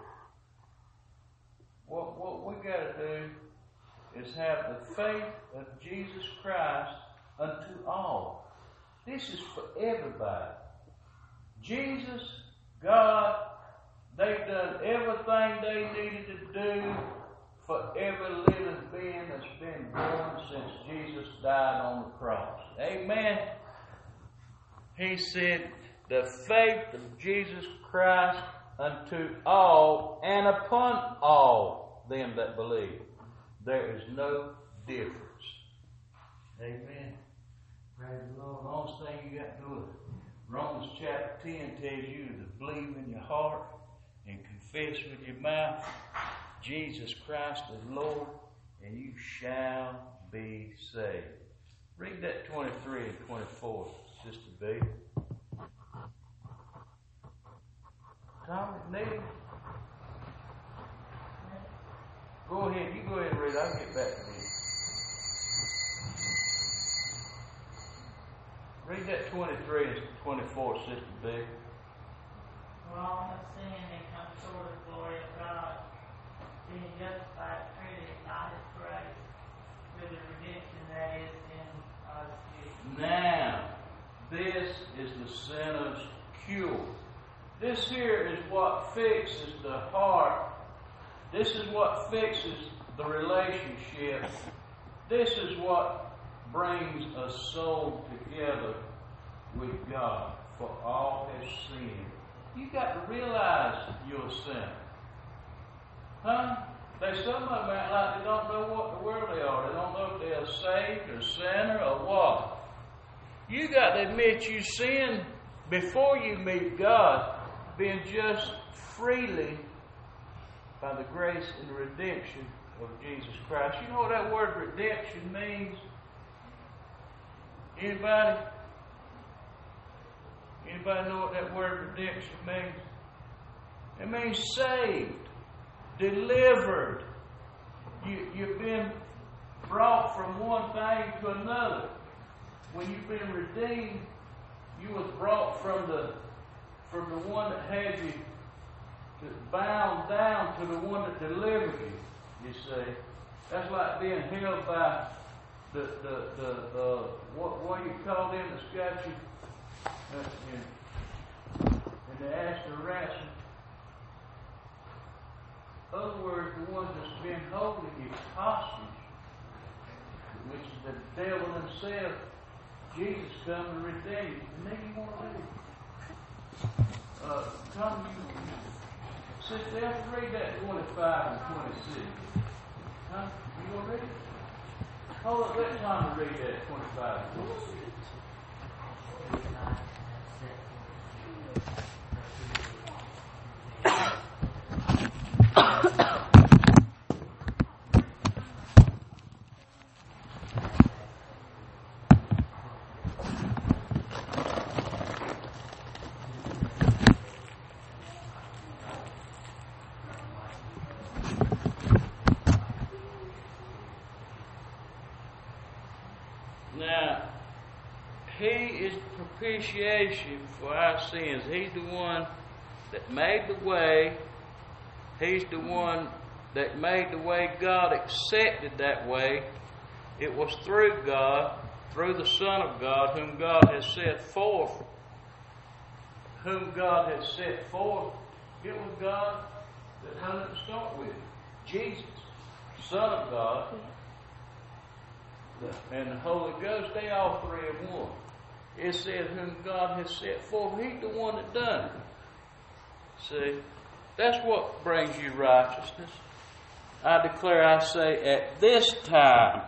What what we gotta do is have the faith of Jesus Christ unto all. This is for everybody. Jesus, God, they've done everything they needed to do for every living being that's been born since Jesus died on the cross. Amen. He said, the faith of Jesus Christ unto all and upon all them that believe. There is no difference. Amen. Praise the Lord. The only thing you got to do is Romans chapter 10 tells you to believe in your heart and confess with your mouth Jesus Christ is Lord, and you shall be saved. Read that 23 and 24, Sister B. Tom, Nate, go ahead. You go ahead and read. I'll get back to you. Read that 23 and 24, Sister B. For all have sinned and come short of the glory of God, being justified freely by His grace, through the redemption that is in us Now, this is the sinner's cure. This here is what fixes the heart. This is what fixes the relationship. This is what brings a soul together with God. For all have sinned. You got to realize your sin. Huh? There's some of them act like they don't know what the world they are. They don't know if they're saved or sinner or what. You got to admit you sin before you meet God, being just freely by the grace and redemption of Jesus Christ. You know what that word redemption means? Anybody? Anybody know what that word redemption means? It means saved, delivered. You, you've been brought from one thing to another. When you've been redeemed, you was brought from the from the one that had you to bound down to the one that delivered you. You see, that's like being held by the the the uh, what what you call them that's got you uh, in, in the Ashton ransom. Other words, the one that's been holding you hostage, which is the devil himself, Jesus come to redeem you. And then you want to do. Uh, come, you, sister, Ethel, read that 25 and 26. Huh? You gonna read it? Hold up, let Tom read that 25 and 26. Now, He is propitiation for our sins. He's the one that made the way. He's the one that made the way. God accepted that way. It was through God, through the Son of God, whom God has set forth. Whom God has set forth. It was God that had it to start with. Jesus, Son of God, and the Holy Ghost, they all three are one. It says, whom God has set forth, He's the one that done it. See, that's what brings you righteousness. I declare, I say, at this time,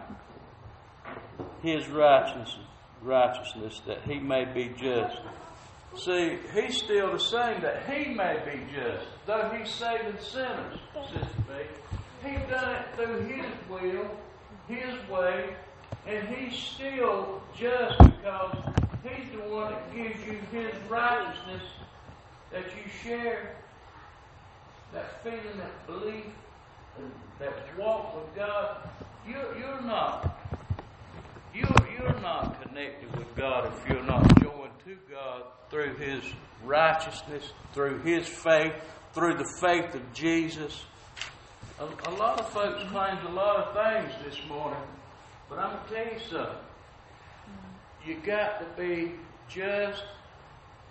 His righteousness, righteousness, that He may be just. See, He's still the same, that He may be just, though He's saving sinners, Sister B. He done it through His will, His way, and he's still just because he's the one that gives you his righteousness that you share, that feeling, that belief, that walk with God. You're, you're not. You're, you're not connected with God if you're not joined to God through His righteousness, through His faith, through the faith of Jesus. A, a lot of folks claim a lot of things this morning. But I'm going to tell you something. You got to be just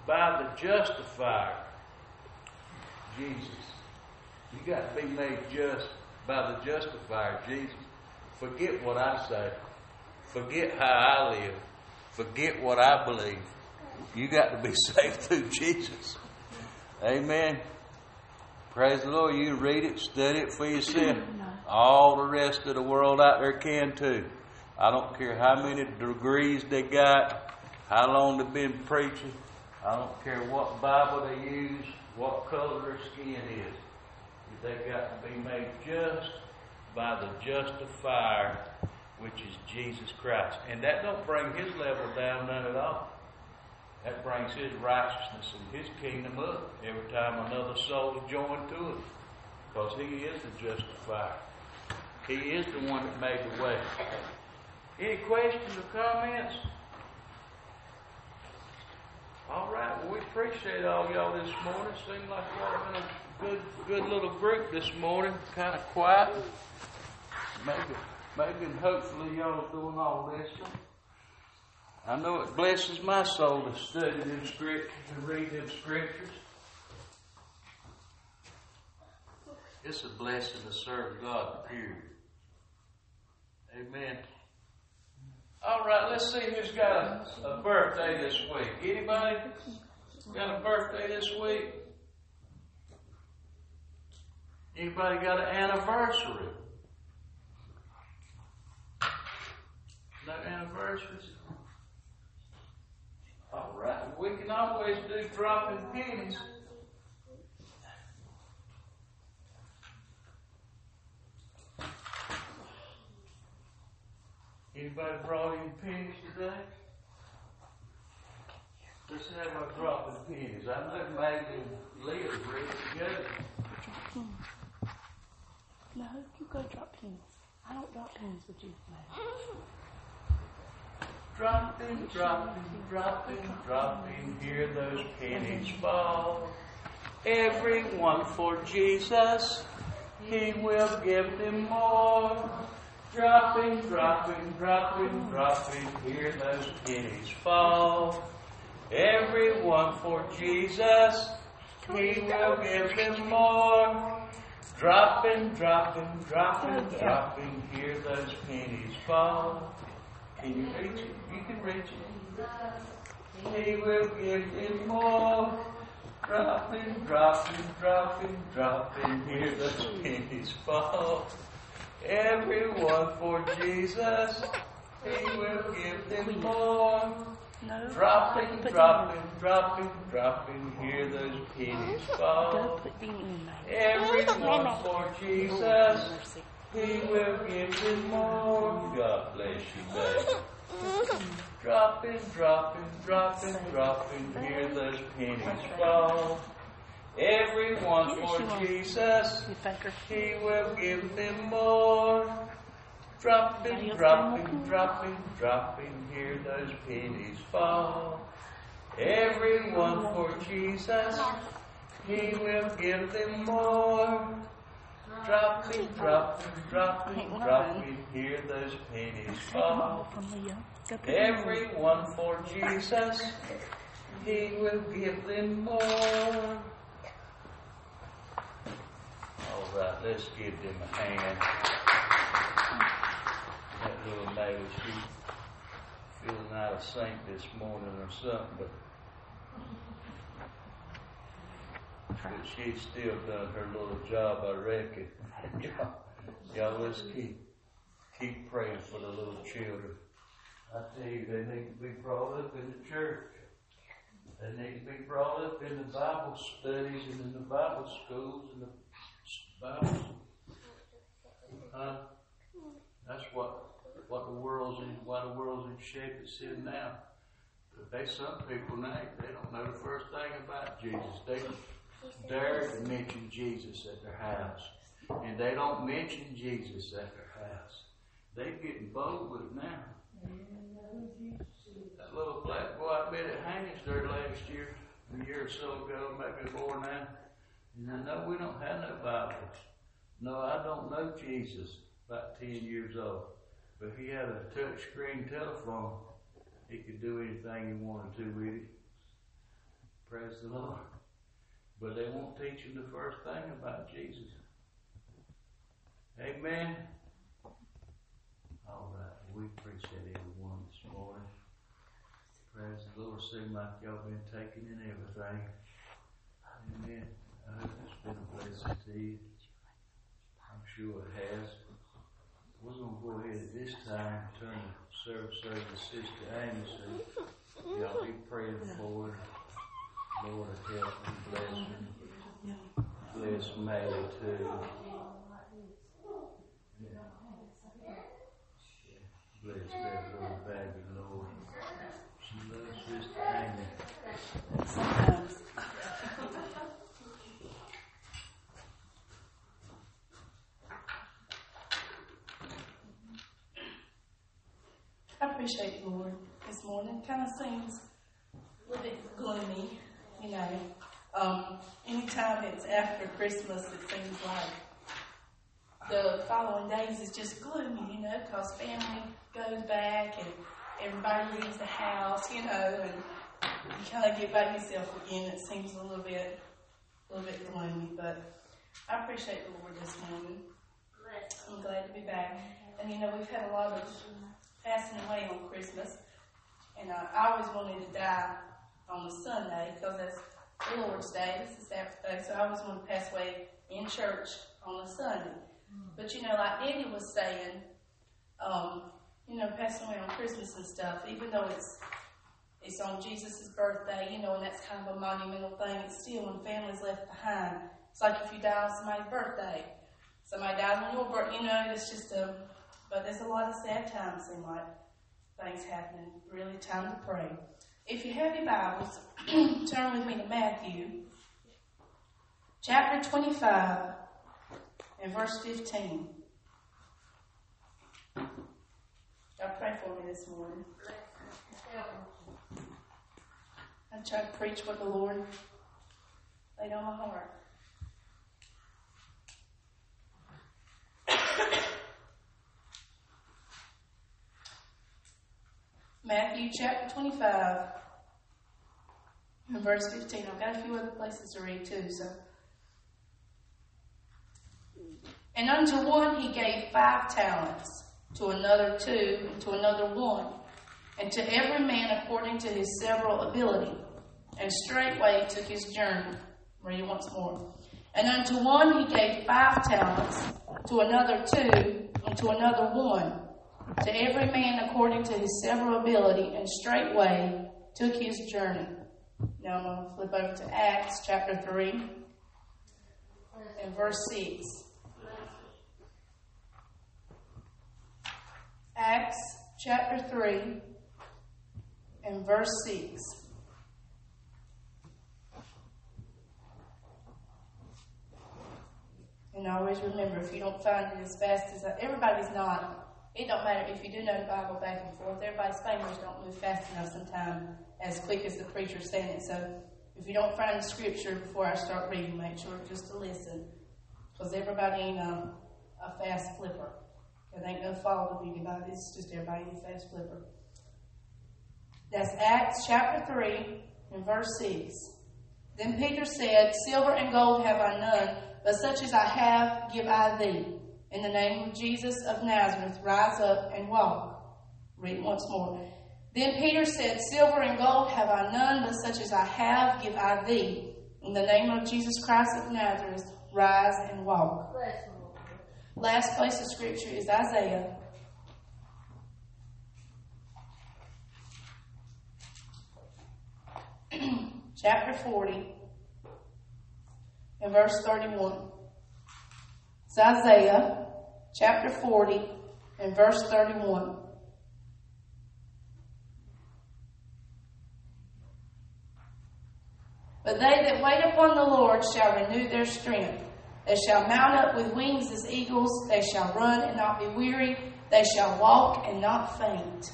by the justifier, Jesus. You got to be made just by the justifier, Jesus. Forget what I say. Forget how I live. Forget what I believe. You got to be saved through Jesus. Amen. Praise the Lord. You read it, study it for yourself. All the rest of the world out there can too. I don't care how many degrees they got, how long they've been preaching. I don't care what Bible they use, what color their skin is. They've got to be made just by the justifier, which is Jesus Christ. And that don't bring his level down none at all. That brings his righteousness and his kingdom up every time another soul is joined to it. Because he is the justifier. He is the one that made the way. Any questions or comments? All right. Well, we appreciate all y'all this morning. Seems like y'all been a good, good little group this morning. Kind of quiet. Maybe, maybe, and hopefully y'all are doing all this. I know it blesses my soul to study them scriptures and read them scriptures. It's a blessing to serve God, period. Amen. All right, let's see who's got a, a birthday this week. Anybody got a birthday this week? Anybody got an anniversary? No anniversaries? All right, we can always do dropping pennies. Anybody brought any pennies today? Let's have our dropping pennies. I know Maggie and Leah read together. Drop pins. No, you go drop pins. I don't drop pins with you, man. Dropping, dropping, dropping, dropping, hear those pennies fall. Everyone for Jesus, He will give them more. Dropping, dropping, dropping, dropping, hear those pennies fall. Everyone for Jesus, He will give them more. Dropping, dropping, dropping, dropping, hear those pennies fall. Can you reach it? You can reach it. He will give him more. Dropping, dropping, dropping, dropping, hear those pennies fall. Everyone for Jesus, He will give them more. No. Dropping, dropping, dropping, dropping, hear those pennies fall. put Dean in there. Everyone for Jesus, He will give them more. God bless you, baby. Dropping, dropping, dropping, dropping, hear those pennies fall. Everyone for Jesus, He will give them more. Dropping, dropping, dropping, dropping, hear those pennies fall. Everyone for Jesus, He will give them more. Dropping, dropping, dropping, dropping, hear those pennies Take them all fall. from Leo. Go put them. Everyone for Jesus, He will give them more. Right, let's give them a hand. That little lady, she feeling out of sync this morning or something, but but she's still done her little job, I reckon. y'all, y'all, let's keep keep praying for the little children. I tell you, they need to be brought up in the church. They need to be brought up in the Bible studies and in the Bible schools and the Bible. Huh? That's what what the world's in. Why the world's in shape it's in now. But they some people now they don't know the first thing about Jesus. They dare to mention Jesus at their house, and they don't mention Jesus at their house. They getting bold with it now. That little black boy, I bet it hangs there last year, a year or so ago, maybe more now. I know we don't have no Bibles. No, I don't know Jesus, about 10 years old. But he had a touch screen telephone. He could do anything he wanted to with it. Praise the Lord. But they won't teach him the first thing about Jesus. Amen. All right. We appreciate everyone this morning. Praise the Lord. Seems like y'all been taking in everything. Amen. Hope it's been a to you. I'm sure it has. We're going to go ahead at this time turn the service over to Sister Amy. So y'all be praying for her. Lord help and bless her. Bless Mary too. Bless that little baby, Lord. She loves Sister Amy. Appreciate the Lord this morning. Kind of seems a little bit gloomy, you know. Um, anytime it's after Christmas, it seems like the following days is just gloomy, you know, because family goes back and everybody leaves the house, you know, and you kind of get by yourself again. It seems a little bit, a little bit gloomy, but I appreciate the Lord this morning. I'm glad to be back. And you know, we've had a lot of passing away on Christmas, and uh, I always wanted to die on a Sunday because that's the Lord's Day. This is Sabbath day, so I always wanted to pass away in church on a Sunday. But you know, like Eddie was saying, um, you know, passing away on Christmas and stuff, even though it's it's on Jesus' birthday, you know, and that's kind of a monumental thing, it's still when family's left behind. It's like if you die on somebody's birthday. Somebody dies on your birthday, you know, it's just a, but there's a lot of sad times seem like things happening. Really time to pray. If you have your Bibles, turn with me to Matthew chapter 25 and verse 15. Y'all pray for me this morning. I try to preach what the Lord laid on my heart. Matthew chapter 25 and verse 15. I've got a few other places to read too, so. And unto one he gave five talents, to another two, and to another one, and to every man according to his several ability. And straightway took his journey. Read it once more. And unto one he gave five talents, to another two, and to another one, to every man according to his several ability, and straightway took his journey. Now I'm going to flip over to Acts chapter 3 and verse 6. Acts chapter 3 and verse 6. And always remember, if you don't find it as fast as everybody's not, it don't matter if you do know the Bible back and forth. Everybody's fingers don't move fast enough sometimes, as quick as the preacher's saying it. So if you don't find the scripture before I start reading, make sure just to listen, because everybody ain't a, a fast flipper. It ain't no fault of anybody. It's just everybody ain't a fast flipper. That's Acts chapter 3 and verse 6. Then Peter said, Silver and gold have I none, but such as I have give I thee. In the name of Jesus of Nazareth, rise up and walk. Read once more. Then Peter said, Silver and gold have I none, but such as I have give I thee. In the name of Jesus Christ of Nazareth, rise and walk. Last place of scripture is Isaiah chapter 40 and verse 31. Isaiah chapter 40 and verse 31. But they that wait upon the Lord shall renew their strength. They shall mount up with wings as eagles. They shall run and not be weary. They shall walk and not faint.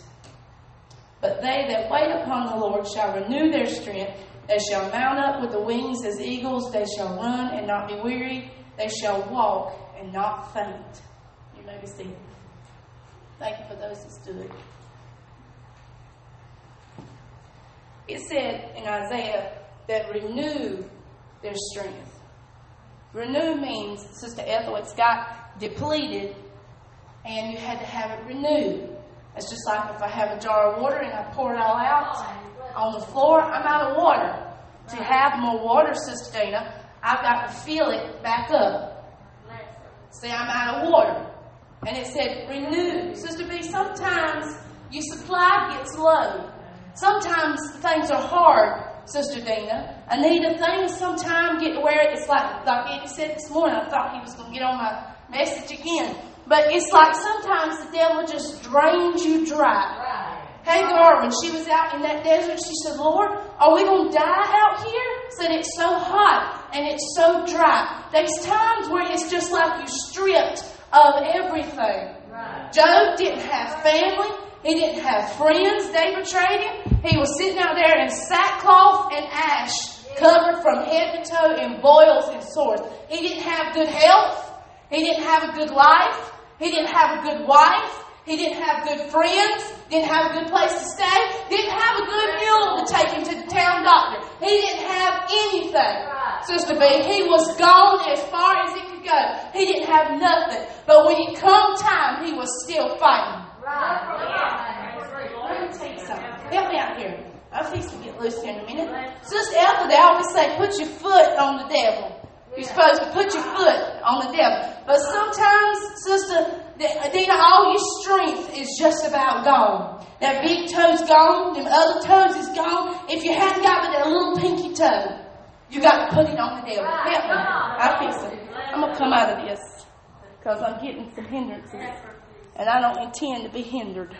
But they that wait upon the Lord shall renew their strength. They shall mount up with the wings as eagles. They shall run and not be weary. They shall walk and not faint. You may be seated. Thank you for those that stood. It said in Isaiah that renew their strength. Renew means, Sister Ethel, it's got depleted and you had to have it renewed. It's just like if I have a jar of water and I pour it all out on the floor, I'm out of water. To have more water, Sister Dana, I've got to fill it back up. See, I'm out of water. And it said renew. Sister B, sometimes your supply gets low. Sometimes things are hard, Sister Dina. Anita, things sometimes get where it's like, like Eddie said this morning, I thought he was going to get on my message again. But it's like sometimes the devil just drains you dry. Hagar, when she was out in that desert, she said, Lord, are we going to die out here? Said it's so hot and it's so dry. There's times where it's just like you stripped of everything. Job didn't have family. He didn't have friends. They betrayed him. He was sitting out there in sackcloth and ash, covered from head to toe in boils and sores. He didn't have good health. He didn't have a good life. He didn't have a good wife. He didn't have good friends, didn't have a good place to stay, didn't have a good mule to take him to the town doctor. He didn't have anything, right. Sister B. He was gone as far as he could go. He didn't have nothing. But when it come time, he was still fighting. Right. Let me tell you something. Help me out here. I'm fixing to get loose here in a minute. Sister Ethel, they always say, put your foot on the devil. You're supposed to put your foot on the devil. But sometimes, Sister Dina, all your strength is just about gone. That big toe's gone, them other toes is gone. If you haven't got but that little pinky toe, you got to put it on the devil. Help me. I fix it. I'm going to come out of this because I'm getting some hindrances. And I don't intend to be hindered.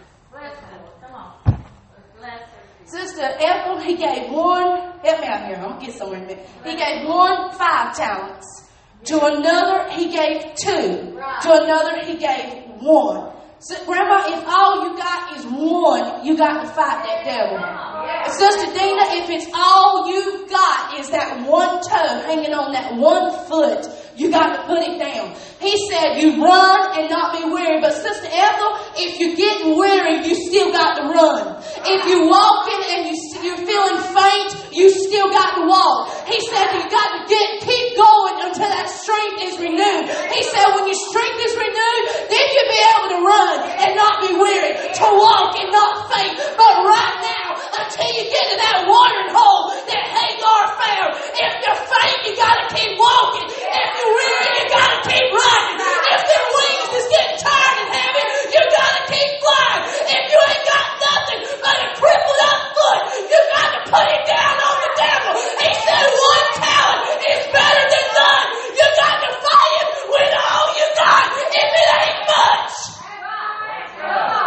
Sister Ethel, he gave one, help me out here, I'm to get somewhere in a minute. He gave one five talents. To another, he gave two. To another, he gave one. So, Grandma, if all you got is one, you got to fight that devil. Sister Dina, if it's all you've got is that one toe hanging on that one foot, you got to put it down. He said you run and not be weary. But Sister Ethel, if you're getting weary, you still got to run. If you're walking and you, you're feeling faint, you still got to walk. He said you got to get keep going until that strength is renewed. He said, when your strength is renewed, then you'll be able to run and not be weary, to walk and not faint. But right now, until you get to that watering hole that Hagar found, if you're faint, you gotta keep walking. If you're weary, you gotta keep running. If their wings is getting tired and heavy, you gotta keep flying. If you ain't got nothing but a crippled up foot, you gotta put it down on the devil. He said one talent is better than none. You got to fight him with all you got if it ain't much.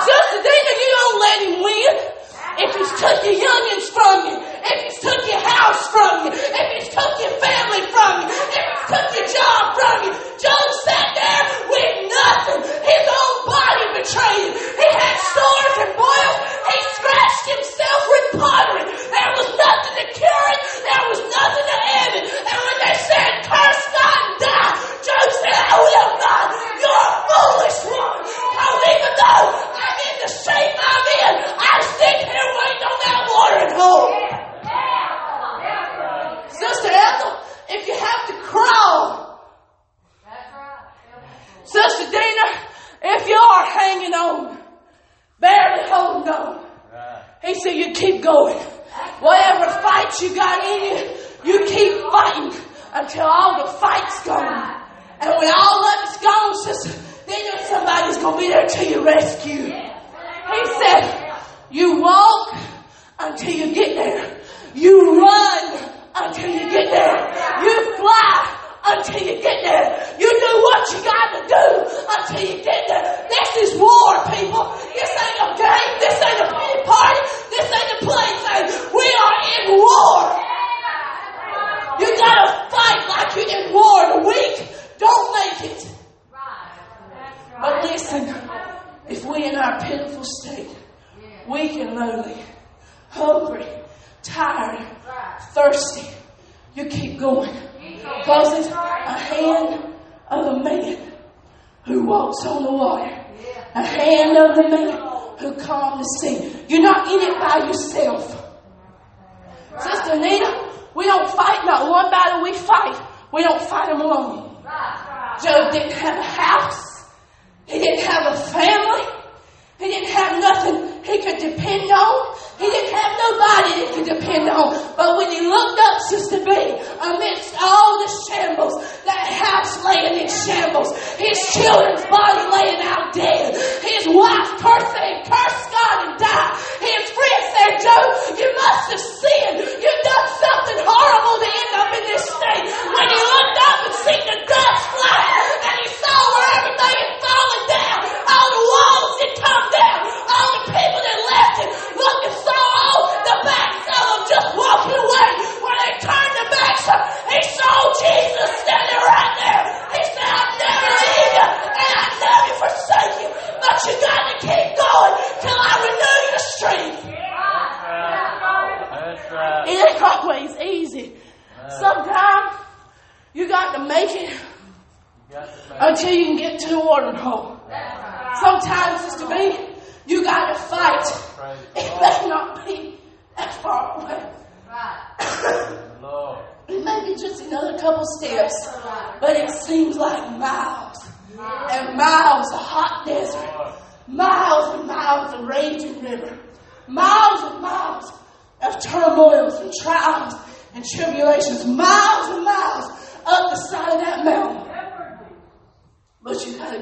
Sister Dina, you don't let him win. If he's took your youngins from you, if he's took your house from you, if he's took your family from you, if he's took your job from you, Job sat there with nothing. His own body betrayed him. He had sores and boils. He scratched himself with pottery. There was nothing to cure it. There was nothing to end it. And when they said, curse God and die, Job said, I will not. You're a foolish one. Because even though I'm in the shape I'm here waiting on that watering hole. Sister Ethel, if you have to crawl, That's right. Sister Dina, if you are hanging on, barely holding on, Right. he said you keep going. Whatever fight you got in you, you keep fighting until all the fight's gone. And when all it's gone, sister, then somebody's gonna be there to your rescue. He said, you walk until you get there.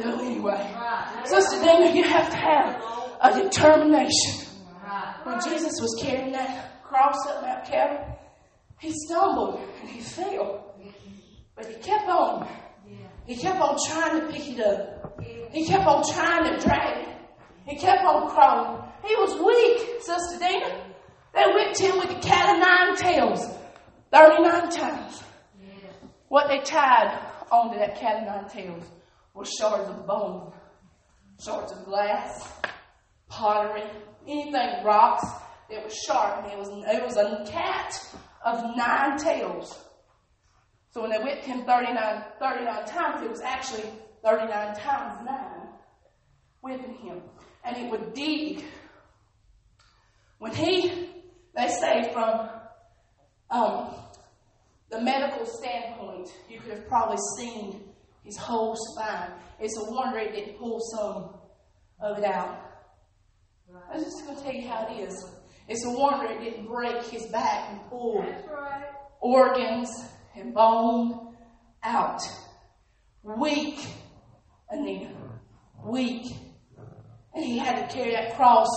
Go anyway. Sister Dana, you have to have a determination. When Jesus was carrying that cross up Mount Calvary, he stumbled and he fell. But he kept on. He kept on trying to pick it up. He kept on trying to drag it. He kept on crawling. He was weak, Sister Dana. They whipped him with the cat of nine tails 39 times. What they tied onto that cat of nine tails was shards of bone, shards of glass, pottery, anything, rocks that was sharp. And it was, it was a cat of nine tails. So when they whipped him 39, 39 times, it was actually 39 times 9 whipping him. And it would dig. When he, they say from um, the medical standpoint, you could have probably seen his whole spine. It's a wonder it didn't pull some of it out. I'm just going to tell you how it is. It's a wonder it didn't break his back and pull right. organs and bone out. Weak, Anita. Weak. And he had to carry that cross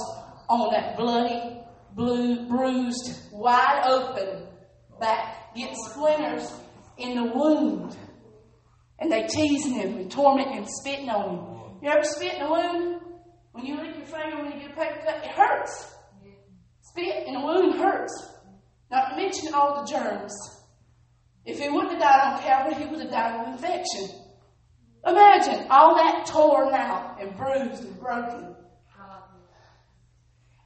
on that bloody, blue, bruised, wide open back, get splinters in the wound. And they teasing him and tormenting him, spitting on him. You ever spit in a wound? When you lick your finger when you get a paper cut, it hurts. Spit in a wound hurts. Not to mention all the germs. If he wouldn't have died on Calvary, he would have died of infection. Imagine all that torn out and bruised and broken.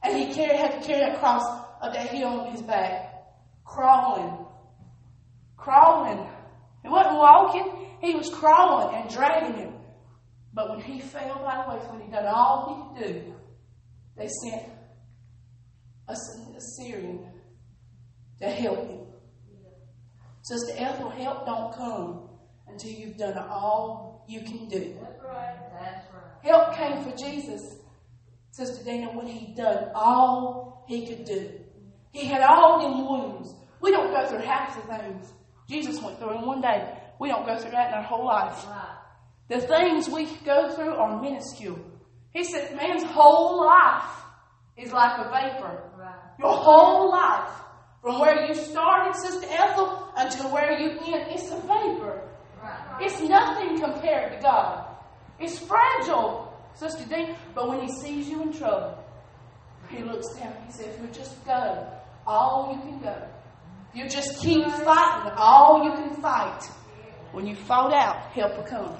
And he carried, had to carry that cross up that hill on his back, crawling. Crawling. He wasn't walking, he was crawling and dragging him. But when he fell by the way, when he done all he could do, they sent a Syrian to help him. Sister Ethel, help don't come until you've done all you can do. That's right. That's right. Help came for Jesus, Sister Dana, when he done all he could do. He had all them wounds. We don't go through half the things Jesus went through in one day. We don't go through that in our whole life. The things we go through are minuscule. He said, man's whole life is like a vapor. Right. Your whole life, from where you started, Sister Ethel, until where you end, it's a vapor. Right. It's nothing compared to God. It's fragile, Sister Dean. But when He sees you in trouble, He looks down. And he says, "If you just go, all you can go. You just keep fighting, all you can fight. When you fall out, help will come."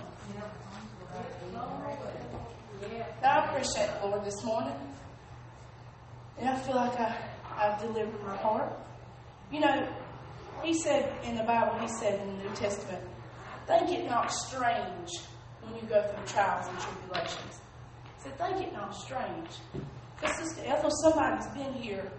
I appreciate the Lord this morning. And I feel like I, I've delivered my heart. You know, He said in the Bible, He said in the New Testament, think it not strange when you go through trials and tribulations. He said, think it not strange. Because, Sister Ethel, somebody's been here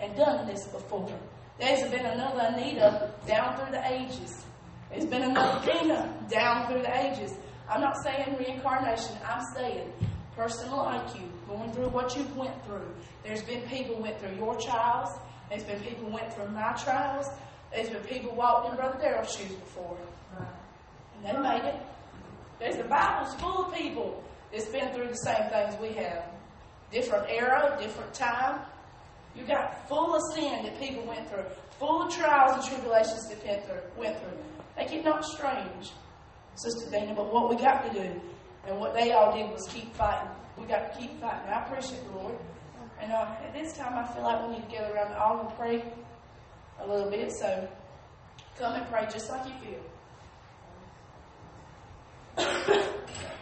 and done this before. There's been another Anita down through the ages. There's been another Dina down through the ages. I'm not saying reincarnation. I'm saying person like you going through what you went through. There's been people went through your trials. There's been people went through my trials. There's been people walked in Brother Darrell's shoes before. And they made it. There's the Bible's full of people that's been through the same things we have. Different era, different time. You got full of sin that people went through, full of trials and tribulations that. Went through. Make it not strange, Sister Dana, but what we got to do, and what they all did was keep fighting. We got to keep fighting. I appreciate the Lord. And uh, at this time, I feel like we need to gather around the altar and pray a little bit. So come and pray just like you feel.